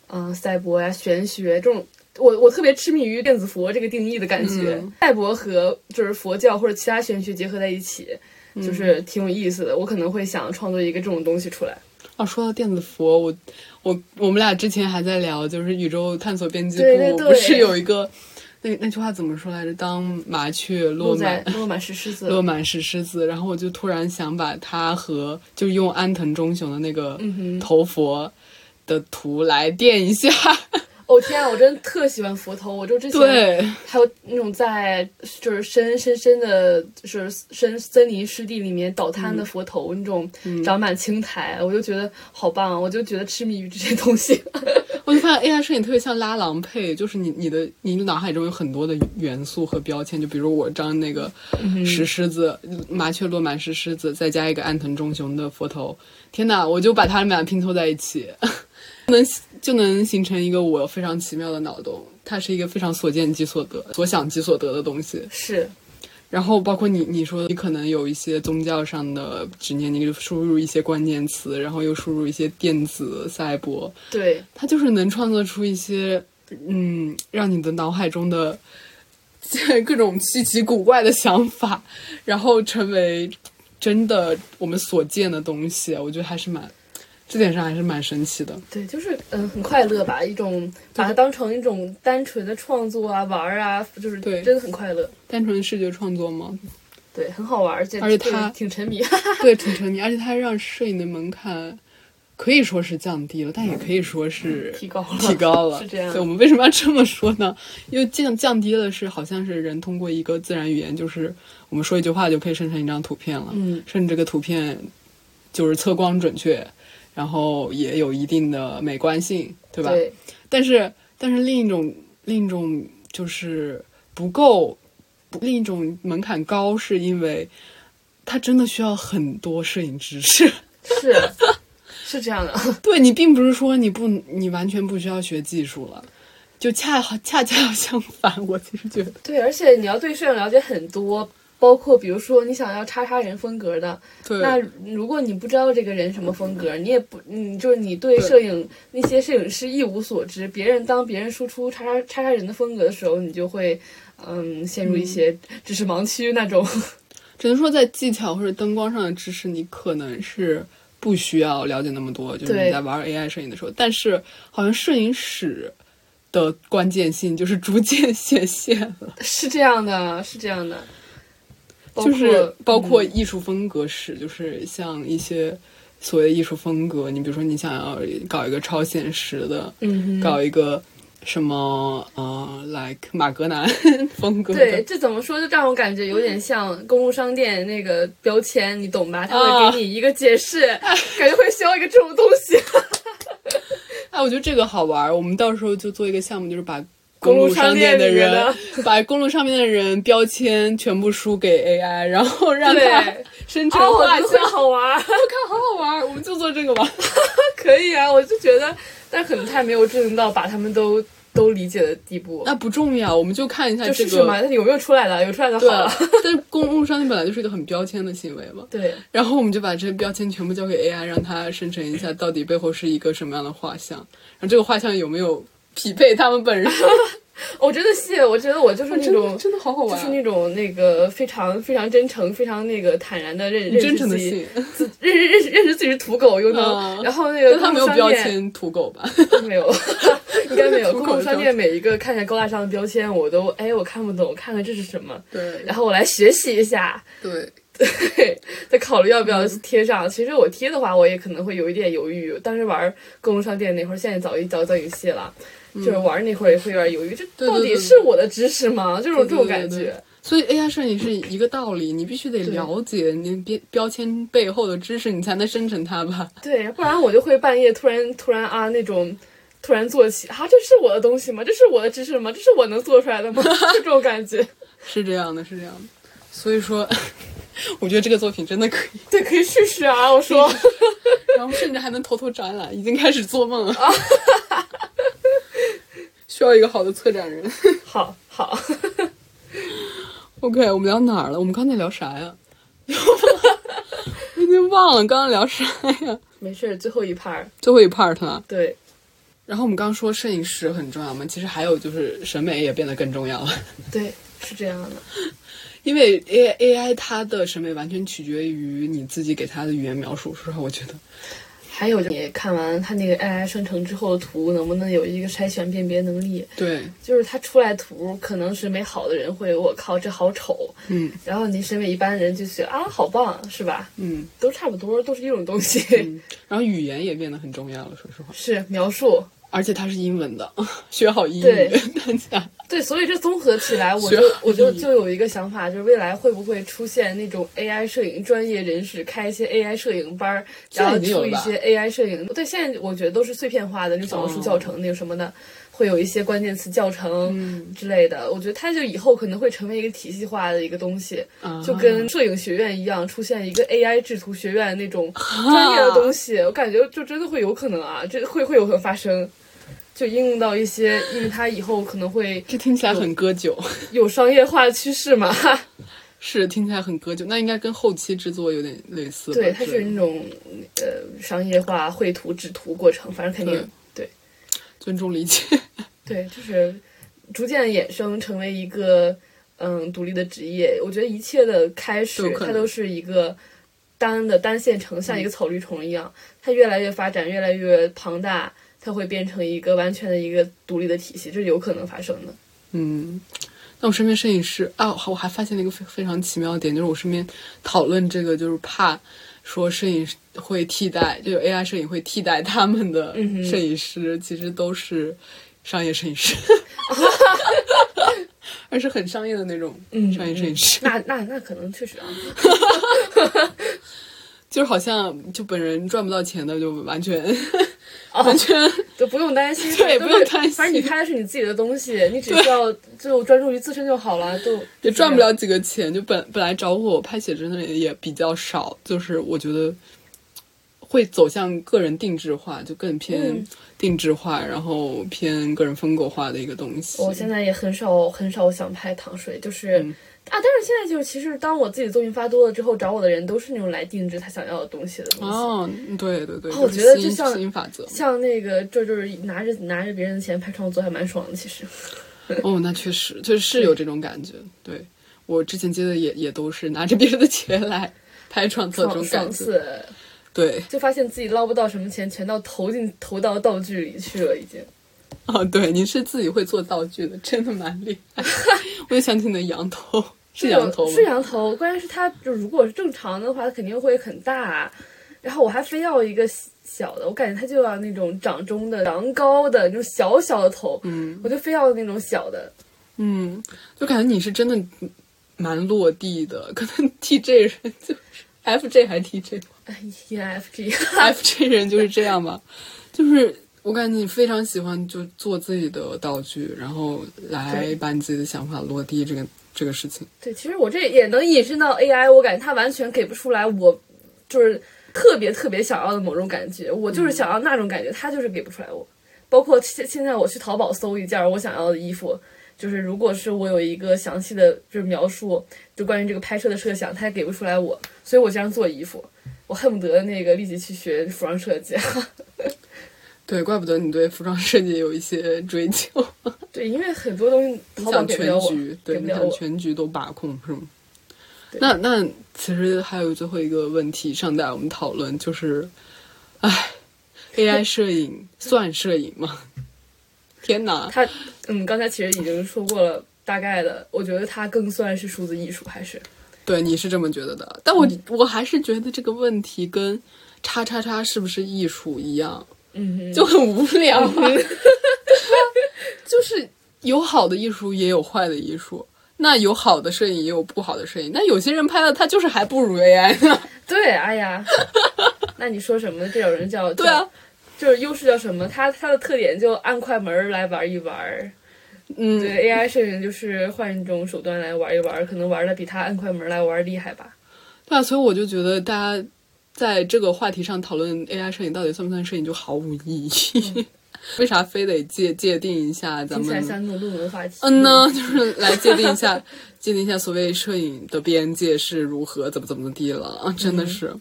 S2: 嗯，赛博呀、玄学这种。我我特别痴迷于电子佛这个定义的感觉，
S1: 嗯
S2: 赛博和就是佛教或者其他玄学结合在一起，就是挺有意思的。我可能会想创作一个这种东西出来。
S1: 哦，说到电子佛，我我我们俩之前还在聊，就是宇宙探索编辑部
S2: 对对对
S1: 不是有一个那那句话怎么说来着？当麻雀落满
S2: 落满石狮子，
S1: 落满石狮子，然后我就突然想把它和就用安藤忠雄的那个头佛的图来垫一下。
S2: 哦天啊，我真的特喜欢佛头。我就之前
S1: 对，
S2: 还有那种在就是深深深的，就是深森林湿地里面倒塌的佛头，那种长满青苔，我就觉得好棒，我就觉得痴迷于这些东西。
S1: 我就发现 AI 摄影特别像拉郎配，就是你你的你的脑海中有很多的元素和标签，就比如我张那个石狮子、麻雀落满石狮子，再加一个安藤忠雄的佛头，天呐！我就把它们俩拼凑在一起，能就能形成一个我非常奇妙的脑洞。它是一个非常所见即所得、所想即所得的东西。
S2: 是，
S1: 然后包括你你说你可能有一些宗教上的执念，你就输入一些关键词，然后又输入一些电子赛博，
S2: 对，
S1: 它就是能创作出一些嗯，让你的脑海中的 各种稀奇古怪的想法，然后成为真的我们所见的东西。我觉得还是蛮这点上还是蛮神奇的。
S2: 对，就是嗯，很快乐吧，一种把它当成一种单纯的创作啊、玩儿啊，就是
S1: 对
S2: 真的很快乐。
S1: 单纯的视觉创作吗？
S2: 对，很好玩儿，而且
S1: 而且它
S2: 对挺沉迷。
S1: 对，挺沉迷，而且它让摄影的门槛可以说是降低了，但也可以说是
S2: 提高了
S1: 提高了。
S2: 是这样
S1: 对，我们为什么要这么说呢？因为降降低了是好像是人通过一个自然语言，就是我们说一句话就可以生成一张图片了，
S2: 嗯，
S1: 甚至这个图片就是测光准确，然后也有一定的美观性，对吧？
S2: 对，
S1: 但是但是另一种另一种就是不够，另一种门槛高，是因为它真的需要很多摄影知识。
S2: 是是这样的。
S1: 对你并不是说你不你完全不需要学技术了，就恰好恰恰相反，我其实觉得
S2: 对，而且你要对摄影了解很多，包括比如说你想要叉叉人风格的，
S1: 对
S2: 那如果你不知道这个人什么风格，你也不，你就是你对摄影那些摄影师一无所知，别人当别人输出叉叉叉叉人的风格的时候，你就会嗯陷入一些知识盲区那种。
S1: 只能说在技巧或者灯光上的知识，你可能是不需要了解那么多，就是你在玩 AI 摄影的时候，但是好像摄影史的关键性就是逐渐 显现了，
S2: 是这样的，是这样的，
S1: 就是包括
S2: 嗯
S1: 艺术风格史，就是像一些所谓的艺术风格，你比如说你想要搞一个超现实的，
S2: 嗯
S1: 搞一个什么呃，like 马格南 风格，
S2: 对，这怎么说？就让我感觉有点像公路商店那个标签，你懂吧？他
S1: 啊
S2: 会给你一个解释，感觉会需要一个这种东西。
S1: 哎，我觉得这个好玩，我们到时候就做一个项目，就是把
S2: 公路
S1: 路商
S2: 商店
S1: 的人，把公路上面的人标签全部输给 AI，然后让它生成画像。
S2: 好玩儿，
S1: 我看好好玩儿，我们就做这个吧。
S2: 可以啊！我就觉得，但可能他没有智能到把他们都都理解的地步。
S1: 那不重要，我们就看一下这个。
S2: 有没有出来的？有出来的好了。，
S1: 但是公路商店本来就是一个很标签的行为嘛。
S2: 对，
S1: 然后我们就把这些标签全部交给 AI，让它生成一下到底背后是一个什么样的画像，然后这个画像有没有匹配他们本人。
S2: 我真的谢，我觉得我就是那种，
S1: 真的好好玩，
S2: 就是那种那个非常非常真诚、非常那个坦然的认认识自己，自认认认识认识自己是土狗，又能，
S1: 嗯
S2: 然后那个
S1: 他没有标签土狗吧？
S2: 没有，应该没有。公路商店每一个看起来高大上的标签，我都哎我看不懂，看看这是什么，
S1: 对
S2: 然后我来学习一下，
S1: 对，
S2: 对，再考虑要不要贴上。其实我贴的话，我也可能会有一点犹豫。当时玩公路商店那会儿，现在早一早早已经卸了。就是玩那会儿也会有点犹豫，这到底是我的知识吗？这种这种感觉。
S1: 所以 AI 摄影是一个道理，你必须得了解你标标签背后的知识，你才能生成它吧？
S2: 对，不然我就会半夜突然突然啊那种。突然做起啊，这是我的东西吗？这是我的知识吗？这是我能做出来的吗？就这种感觉。
S1: 是这样的，是这样的。所以说，我觉得这个作品真的可以，
S2: 对，可以试试啊！我说，
S1: 然后甚至还能偷偷展览，已经开始做梦了。需要一个好的策展人。
S2: 好好，
S1: OK，我们聊哪儿了？我们刚才聊啥呀？我已经忘了刚刚聊啥呀？
S2: 没事，最后一 part。
S1: 最后一 part 了。
S2: 对，
S1: 然后我们刚刚说摄影师很重要嘛，其实还有就是审美也变得更重要了。
S2: 对，是这样的。
S1: 因为 A A I 它的审美完全取决于你自己给它的语言描述，说实话，我觉得
S2: 还有，你看完它那个 AI 生成之后的图，能不能有一个筛选辨别能力？
S1: 对，
S2: 就是它出来图，可能审美好的人会，我靠，这好丑。
S1: 嗯
S2: 然后你审美一般的人就觉得啊，好棒，是吧？
S1: 嗯
S2: 都差不多，都是一种东西。
S1: 嗯，然后语言也变得很重要了，说实话，
S2: 是描述，
S1: 而且它是英文的，学好英语，大家。
S2: 对，所以这综合起来，我就我就就有一个想法，就是未来会不会出现那种 AI 摄影专业人士开一些 AI 摄影班儿，然后出一些 AI 摄影。对，现在我觉得都是碎片化的，那种小红书
S1: 哦
S2: 教程那个什么的，会有一些关键词教程
S1: 嗯
S2: 之类的。我觉得它就以后可能会成为一个体系化的一个东西，
S1: 啊
S2: 就跟摄影学院一样，出现一个 AI 制图学院那种专业的东西。我感觉就真的会有可能啊，这会会有可能发生。就应用到一些，因为它以后可能会
S1: 这听起来很割韭，
S2: 有商业化的趋势嘛？
S1: 是听起来很割韭，那应该跟后期制作有点类似？
S2: 对，它是那种呃商业化绘图制图过程，反正肯定对
S1: 尊重理解。
S2: 对，就是逐渐衍生成为一个嗯独立的职业。我觉得一切的开始它都是一个单的单线程，像一个草绿虫一样，它越来越发展，越来越庞大，它会变成一个完全的一个独立的体系，这是有可能发生的。
S1: 嗯，那我身边摄影师啊，我还发现了一个非非常奇妙的点，就是我身边讨论这个，就是怕说摄影会替代，就 AI 摄影会替代他们的摄影师，其实都是商业摄影师，而是很商业的那种
S2: 嗯
S1: 商业摄影师，
S2: 那那那可能确实啊，
S1: 就是好像就本人赚不到钱的，就完全、
S2: 哦
S1: 完全
S2: 就不用担心，
S1: 对不用担心
S2: 反正你拍的是你自己的东西，你只需要就专注于自身就好了，就
S1: 也赚不了几个钱。就本本来找我拍写真的人也比较少，就是我觉得会走向个人定制化，就更偏
S2: 嗯
S1: 定制化，然后偏个人风格化的一个东西。
S2: 我现在也很少很少想拍糖水，就是、但是现在就是其实当我自己作品发多了之后，找我的人都是那种来定制他想要的东西的东西。
S1: 哦，对对对，
S2: 哦我觉得就像
S1: 法则。
S2: 像那个，这就是拿着拿着别人的钱拍创作，还蛮爽的。其实，
S1: 哦，那确实，确实是有这种感觉。对我之前接的也也都是拿着别人的钱来拍创作这
S2: 爽
S1: 种感觉。对，
S2: 就发现自己捞不到什么钱，全到投进投到道具里去了，已经。
S1: 哦，对，你是自己会做道具的，真的蛮厉害。我就想起你的羊头，是羊头吗？
S2: 是羊头，关键是它就如果是正常的话，它肯定会很大。然后我还非要一个小的，我感觉它就要那种掌中的羊羔的那种小小的头，
S1: 嗯
S2: 我就非要那种小的。
S1: 嗯，就感觉你是真的蛮落地的，可能 TJ 人就是 FJ 还 TJ
S2: 哎
S1: ，ENFJ，FJ 人就是这样吧，就是我感觉你非常喜欢就做自己的道具，然后来把你自己的想法落地这个这个事情。
S2: 对，其实我这也能引申到 AI，我感觉它完全给不出来我就是特别特别想要的某种感觉，我就是想要那种感觉，它就是给不出来我。包括现现在我去淘宝搜一件我想要的衣服，就是如果是我有一个详细的就是描述，就关于这个拍摄的设想，它也给不出来我，所以我经常做衣服，我恨不得那个立即去学服装设计。
S1: 对，怪不得你对服装设计有一些追求，
S2: 对，因为很多东西
S1: 你
S2: 淘宝
S1: 想全
S2: 给不了我，
S1: 局，对，你想。全局都把控是吗？那那其实还有最后一个问题尚待我们讨论，就是，唉，AI 摄影 算摄影吗？天哪！
S2: 他，嗯，刚才其实已经说过了大概的，我觉得它更算是数字艺术，还是
S1: 对，你是这么觉得的，但我、
S2: 嗯
S1: 我还是觉得这个问题跟叉叉叉是不是艺术一样，
S2: 嗯，
S1: 就很无聊啊。就是有好的艺术，也有坏的艺术。那有好的摄影，也有不好的摄影。那有些人拍的，他就是还不如 AI 呢。
S2: 对，哎呀，那你说什么？这种人叫
S1: 对啊，，
S2: 就是优势叫什么？他他的特点就按快门来玩一玩。
S1: 嗯，
S2: 对，AI 摄影就是换一种手段来玩一玩，可能玩的比他按快门来玩厉害吧。
S1: 对啊，所以我就觉得大家在这个话题上讨论 AI 摄影到底算不算摄影，就毫无意义。为啥非得界界定一下咱们？嗯呢，就是来界定一下，界定一下所谓摄影的边界是如何，怎么怎么地了啊，真的是。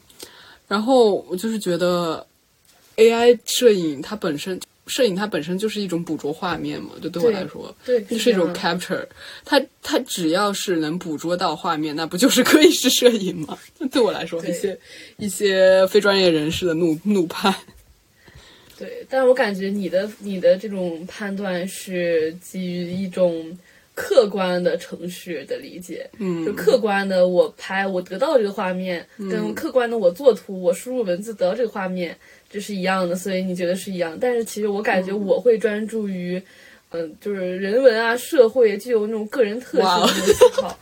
S1: 然后我就是觉得，AI 摄影它本身，摄影它本身就是一种捕捉画面嘛，就对我来说，
S2: 对，
S1: 就是一种 capture，它它只要是能捕捉到画面，那不就是可以是摄影吗？对我来说，一些一些非专业人士的怒怒判。
S2: 对，但是我感觉你的你的这种判断是基于一种客观的程序的理解，
S1: 嗯。
S2: 就客观的我拍我得到这个画面，跟客观的我作图我输入文字得到这个画面，这是一样的，所以你觉得是一样。但是其实我感觉我会专注于，嗯、就是人文啊、社会具有那种个人特性
S1: 哇哦
S2: 的思考。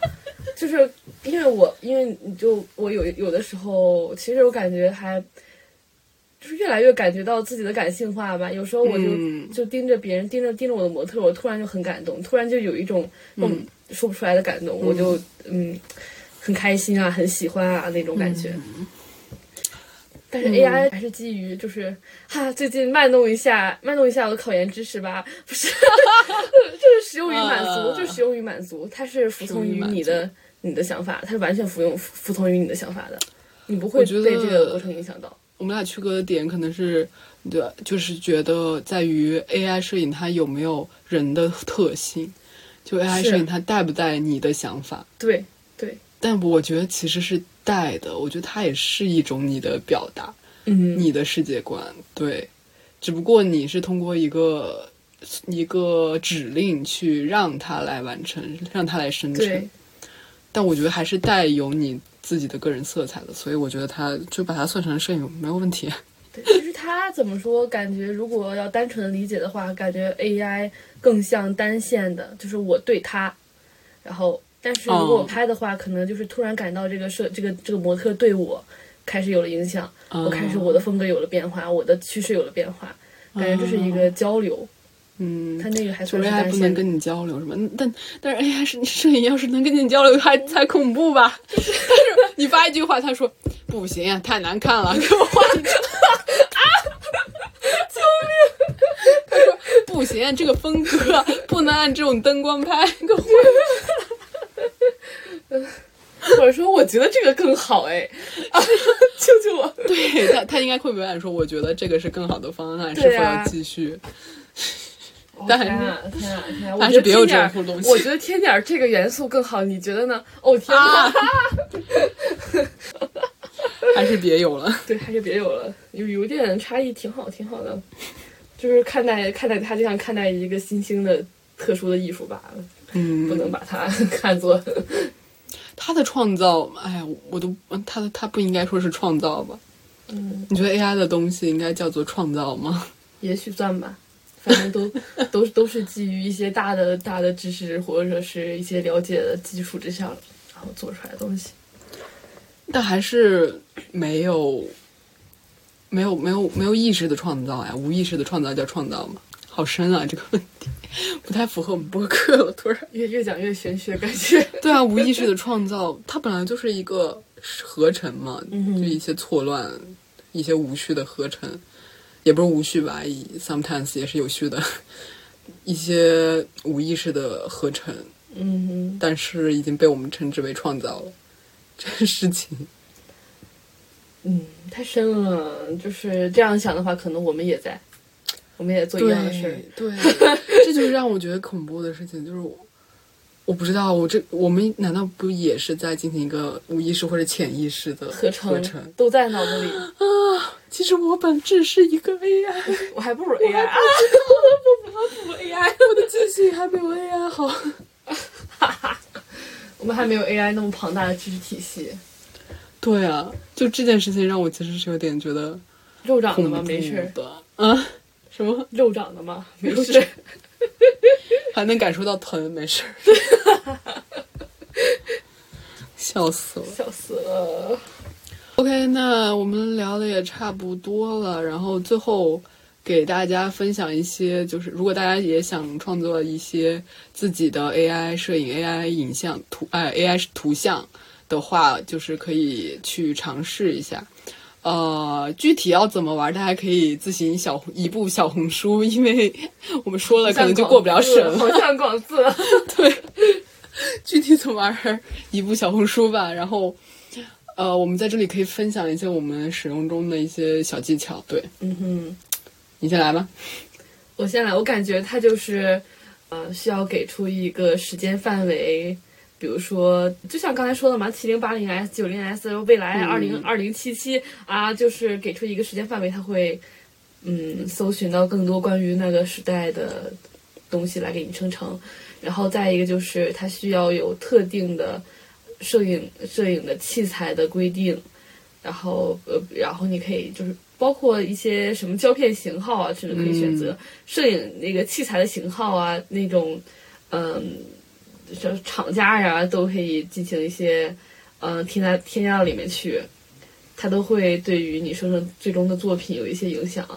S2: 就是因为我，因为你就我有有的时候，其实我感觉还就是越来越感觉到自己的感性化吧。有时候我就、
S1: 嗯
S2: 就盯着别人，盯着盯着我的模特，我突然就很感动，突然就有一种嗯说不出来的感动，我就嗯很开心啊，很喜欢啊那种感觉。但是 AI 还是基于就是哈，最近卖弄一下卖弄一下我的考研知识吧，不是，就是使用于满足，
S1: 啊
S2: 就是使用于满足，它是服从于你的你的想法，它是完全服用服服从于你的想法的，你不会
S1: 觉得
S2: 被这个过程影响到。
S1: 我们俩区隔的点可能是，对，就是觉得在于 AI 摄影它有没有人的特性，就 AI 摄影它带不带你的想法。
S2: 对对，
S1: 但我觉得其实是带的，我觉得它也是一种你的表达，
S2: 嗯，
S1: 你的世界观，对，只不过你是通过一个一个指令去让它来完成，让它来生成
S2: 对。
S1: 但我觉得还是带有你自己的个人色彩的，所以我觉得它就把它算成摄影没有问题。
S2: 对，其实它怎么说？感觉如果要单纯的理解的话，感觉 AI 更像单线的，就是我对它，然后，但是如果我
S1: 哦
S2: 拍的话，可能就是突然感到这个摄这个这个模特对我开始有了影响，我开始我的风格有了变化，我的趋势有了变化，感觉这是一个交流。
S1: 嗯，
S2: 他那个还
S1: 就
S2: 算是
S1: AI
S2: 单线的。
S1: 不能跟你交流是吧？但但是 AI 是摄影要是能跟你交流，还才恐怖吧？但是你发一句话，他说不行啊，太难看了，给我换一个。啊！救命！他说不行，啊这个风格不能按这种灯光拍，给我换
S2: 或者说，我觉得这个更好哎，啊，救救我！
S1: 对他，他应该会表演说，我觉得这个是更好的方案，是否要继续？但
S2: 天啊天啊天啊！
S1: 还是别有这种东西
S2: 我觉得添点这个元素更好，你觉得呢？哦天哪！
S1: 啊还是别有了。
S2: 对，还是别有了，有有点差异，挺好，挺好的。就是看待看待它，就像看待一个新兴的特殊的艺术吧，
S1: 嗯，
S2: 不能把它看作
S1: 他的创造，哎呀，我都他的他不应该说是创造吧？
S2: 嗯，
S1: 你觉得 AI 的东西应该叫做创造吗？
S2: 也许算吧，反正都都都是基于一些大的大的知识或者是一些了解的基础之上，然后做出来的东西。
S1: 但还是没有，没有，没有，没有意识的创造呀，无意识的创造叫创造吗？好深啊，这个问题不太符合我们播客了。突然，
S2: 越越讲越玄学，感觉。
S1: 对啊，无意识的创造，它本来就是一个合成嘛，
S2: 嗯
S1: 就一些错乱，一些无序的合成，也不是无序吧，sometimes 也是有序的，一些无意识的合成，
S2: 嗯哼，
S1: 但是已经被我们称之为创造了。这个事情，
S2: 嗯，太深了。就是这样想的话，可能我们也在，我们也做一样的事儿。
S1: 对，这就是让我觉得恐怖的事情，就是我，我不知道，我这我们难道不也是在进行一个无意识或者潜意识的
S2: 合成
S1: 合成？
S2: 都在脑子里，
S1: 啊，其实我本质是一个 AI，
S2: 我还不如 AI 啊！
S1: 不如 AI，我的记性还没有 AI 好。
S2: 哈 哈我们还没有 AI 那么庞大的知识体系，
S1: 对啊，就这件事情让我其实是有点觉得
S2: 肉长的吗？没事，
S1: 的啊，什么
S2: 肉长的吗？没事。
S1: 还能感受到疼，没事儿。笑死了。
S2: 笑死了。
S1: OK，那我们聊的也差不多了，然后最后给大家分享一些，就是如果大家也想创作一些自己的 AI 摄影、AI 影像图，哎，AI 图像的话，就是可以去尝试一下。呃，具体要怎么玩，大家可以自行小一部小红书，因为我们说了可能就过不了审了。
S2: 好像广字。
S1: 对，具体怎么玩，一部小红书吧。然后，呃，我们在这里可以分享一些我们使用中的一些小技巧。对
S2: 嗯哼，
S1: 你先来吧。
S2: 我先来，我感觉它就是，呃，需要给出一个时间范围。比如说，就像刚才说的嘛，七零八零 S、九零 S，未来二零二零七七啊，就是给出一个时间范围，它会，嗯，搜寻到更多关于那个时代的东西来给你生成。然后再一个就是，它需要有特定的摄影摄影的器材的规定，然后呃，然后你可以就是包括一些什么胶片型号啊，甚至可以选择、摄影那个器材的型号啊，那种嗯。这厂家呀，都可以进行一些，嗯、呃，添加添加到里面去，它都会对于你生成最终的作品有一些影响。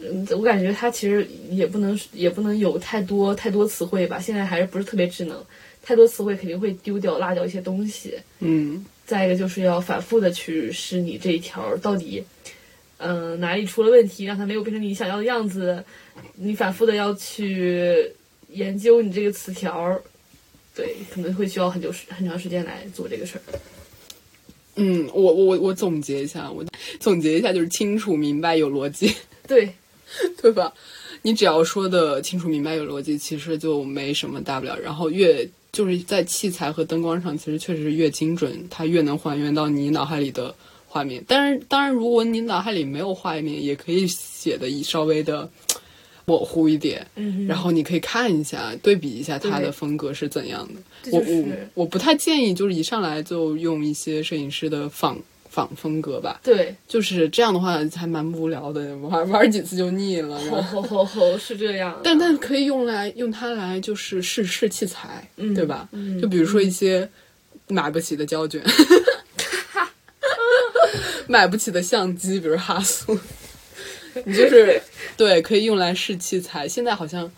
S2: 嗯，我感觉它其实也不能也不能有太多太多词汇吧，现在还是不是特别智能，太多词汇肯定会丢掉落掉一些东西。
S1: 嗯
S2: 再一个就是要反复的去试你这一条到底，嗯、呃，哪里出了问题，让它没有变成你想要的样子，你反复的要去研究你这个词条，对，可能会需要很久时很长时间来做这个事儿。
S1: 嗯，我我我总结一下，我总结一下就是清楚明白有逻辑，
S2: 对，
S1: 对吧？你只要说的清楚明白有逻辑，其实就没什么大不了。然后越就是在器材和灯光上，其实确实越精准，它越能还原到你脑海里的画面。但是当然，如果你脑海里没有画面，也可以写的稍微的模糊一点，
S2: 嗯，
S1: 然后你可以看一下，对比一下它的风格是怎样的。
S2: 这
S1: 我我我不太建议，就是一上来就用一些摄影师的仿仿风格吧，
S2: 对，
S1: 就是这样的话还蛮无聊的，玩 玩几次就腻了。
S2: 吼吼吼吼，是这样的。
S1: 但但可以用来用它来就是试试器材，
S2: 嗯
S1: 对吧？
S2: 嗯
S1: 就比如说一些买不起的胶卷，买不起的相机，比如哈苏，你 就是对，可以用来试器材。现在好像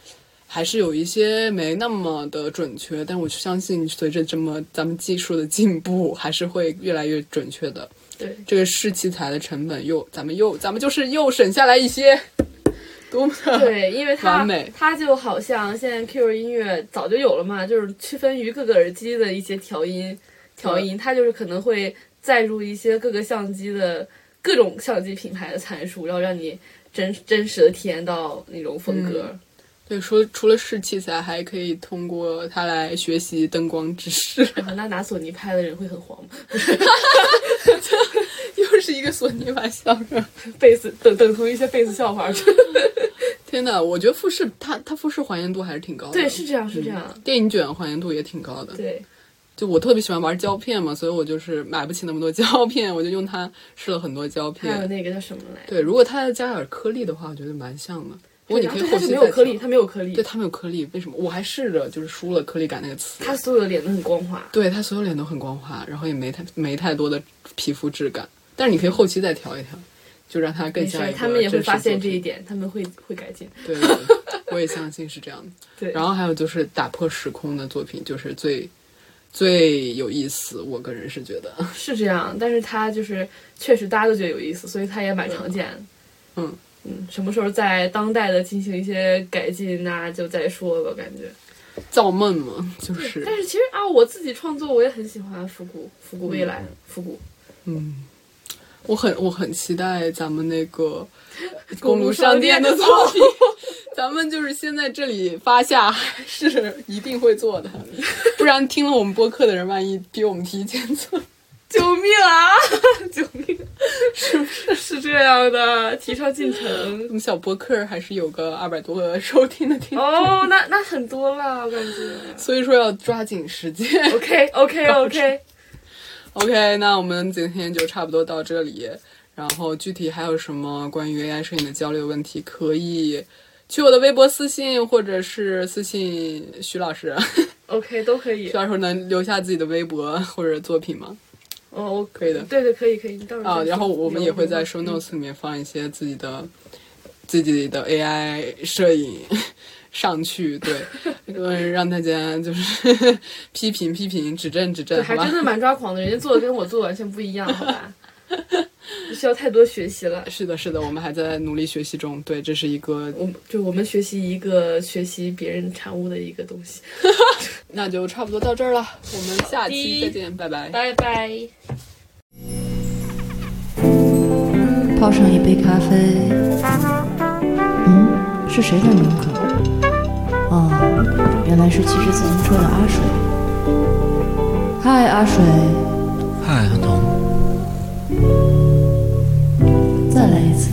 S1: 还是有一些没那么的准确，但我相信随着这么咱们技术的进步，还是会越来越准确的。
S2: 对，
S1: 这个试器材的成本又咱们又咱们就是又省下来一些，多么的
S2: 对，因为它它就好像现在 QQ 音乐早就有了嘛，就是区分于各个耳机的一些调音调音，它就是可能会载入一些各个相机的各种相机品牌的参数，然后让你真真实的体验到那种风格。
S1: 对，除了除了试器材，还可以通过它来学习灯光知识。
S2: 那拿索尼拍的人会很慌吗？
S1: 又是一个索尼版笑声。
S2: 贝斯等等同一些贝斯笑话。
S1: 天呐，我觉得富士它它富士还原度还是挺高的。
S2: 对，是这样，是这样。
S1: 电影卷还原度也挺高的。
S2: 对，
S1: 就我特别喜欢玩胶片嘛，所以我就是买不起那么多 胶片，我就用它试了很多胶片。
S2: 还有那个叫什么来？
S1: 对，如果它加点颗粒的话，我觉得蛮像的。不过你可以后期
S2: 没有颗粒，它没有颗粒。
S1: 对，它没有颗粒，为什么？我还试着就是输了颗粒感那个词。
S2: 它所有的脸都很光滑。
S1: 对，它所有脸都很光滑，然后也没太没太多的皮肤质感。但是你可以后期再调一调，就让它更像一个
S2: 他们也会发现这一点，他们会会改进。
S1: 对，我也相信是这样的。
S2: 对。
S1: 然后还有就是打破时空的作品，就是最最有意思。我个人是觉得
S2: 是这样，但是它就是确实大家都觉得有意思，所以它也蛮常见。
S1: 嗯。
S2: 嗯，什么时候在当代的进行一些改进，那就再说吧。感觉
S1: 造梦嘛，就是。
S2: 但是其实啊，我自己创作我也很喜欢复古，复古未来，复古。
S1: 嗯，我很我很期待咱们那个
S2: 公
S1: 路
S2: 商
S1: 店的作品。咱们就是先在这里发下，是一定会做的。不然听了我们播客的人，万一比我们提前做。
S2: 救命啊！救命！是不是是这样的？提上进程。
S1: 我们小播客还是有个二百多个收听的听
S2: 哦，那那很多了，我感觉。
S1: 所以说要抓紧时间。
S2: OK OK OK
S1: OK，那我们今天就差不多到这里。然后具体还有什么关于 AI 摄影的交流问题，可以去我的微博私信，或者是私信徐老师。
S2: OK，都可以。
S1: 徐老师能留下自己的微博或者作品吗？
S2: 哦，
S1: 可以的，
S2: 对对，可以可以，
S1: 啊，然后我们也会在 show notes 里面放一些自己的自己的 AI 摄影上去，对，让大家就是 批评批评，指正指正，
S2: 还真的蛮抓狂的，人家做的跟我做的完全不一样，好吧。需要太多学习了。
S1: 是的，是的，我们还在努力学习中。对，这是一个，
S2: 我就我们学习一个学习别人产物的一个东西。
S1: 那就差不多到这儿了，我们下期再见，拜拜，
S2: 拜拜。
S3: 泡上一杯咖啡。嗯，是谁在门口？哦，原来是骑着自行车的阿水。嗨，阿水。
S4: 嗨，阿童。
S3: 再来一次。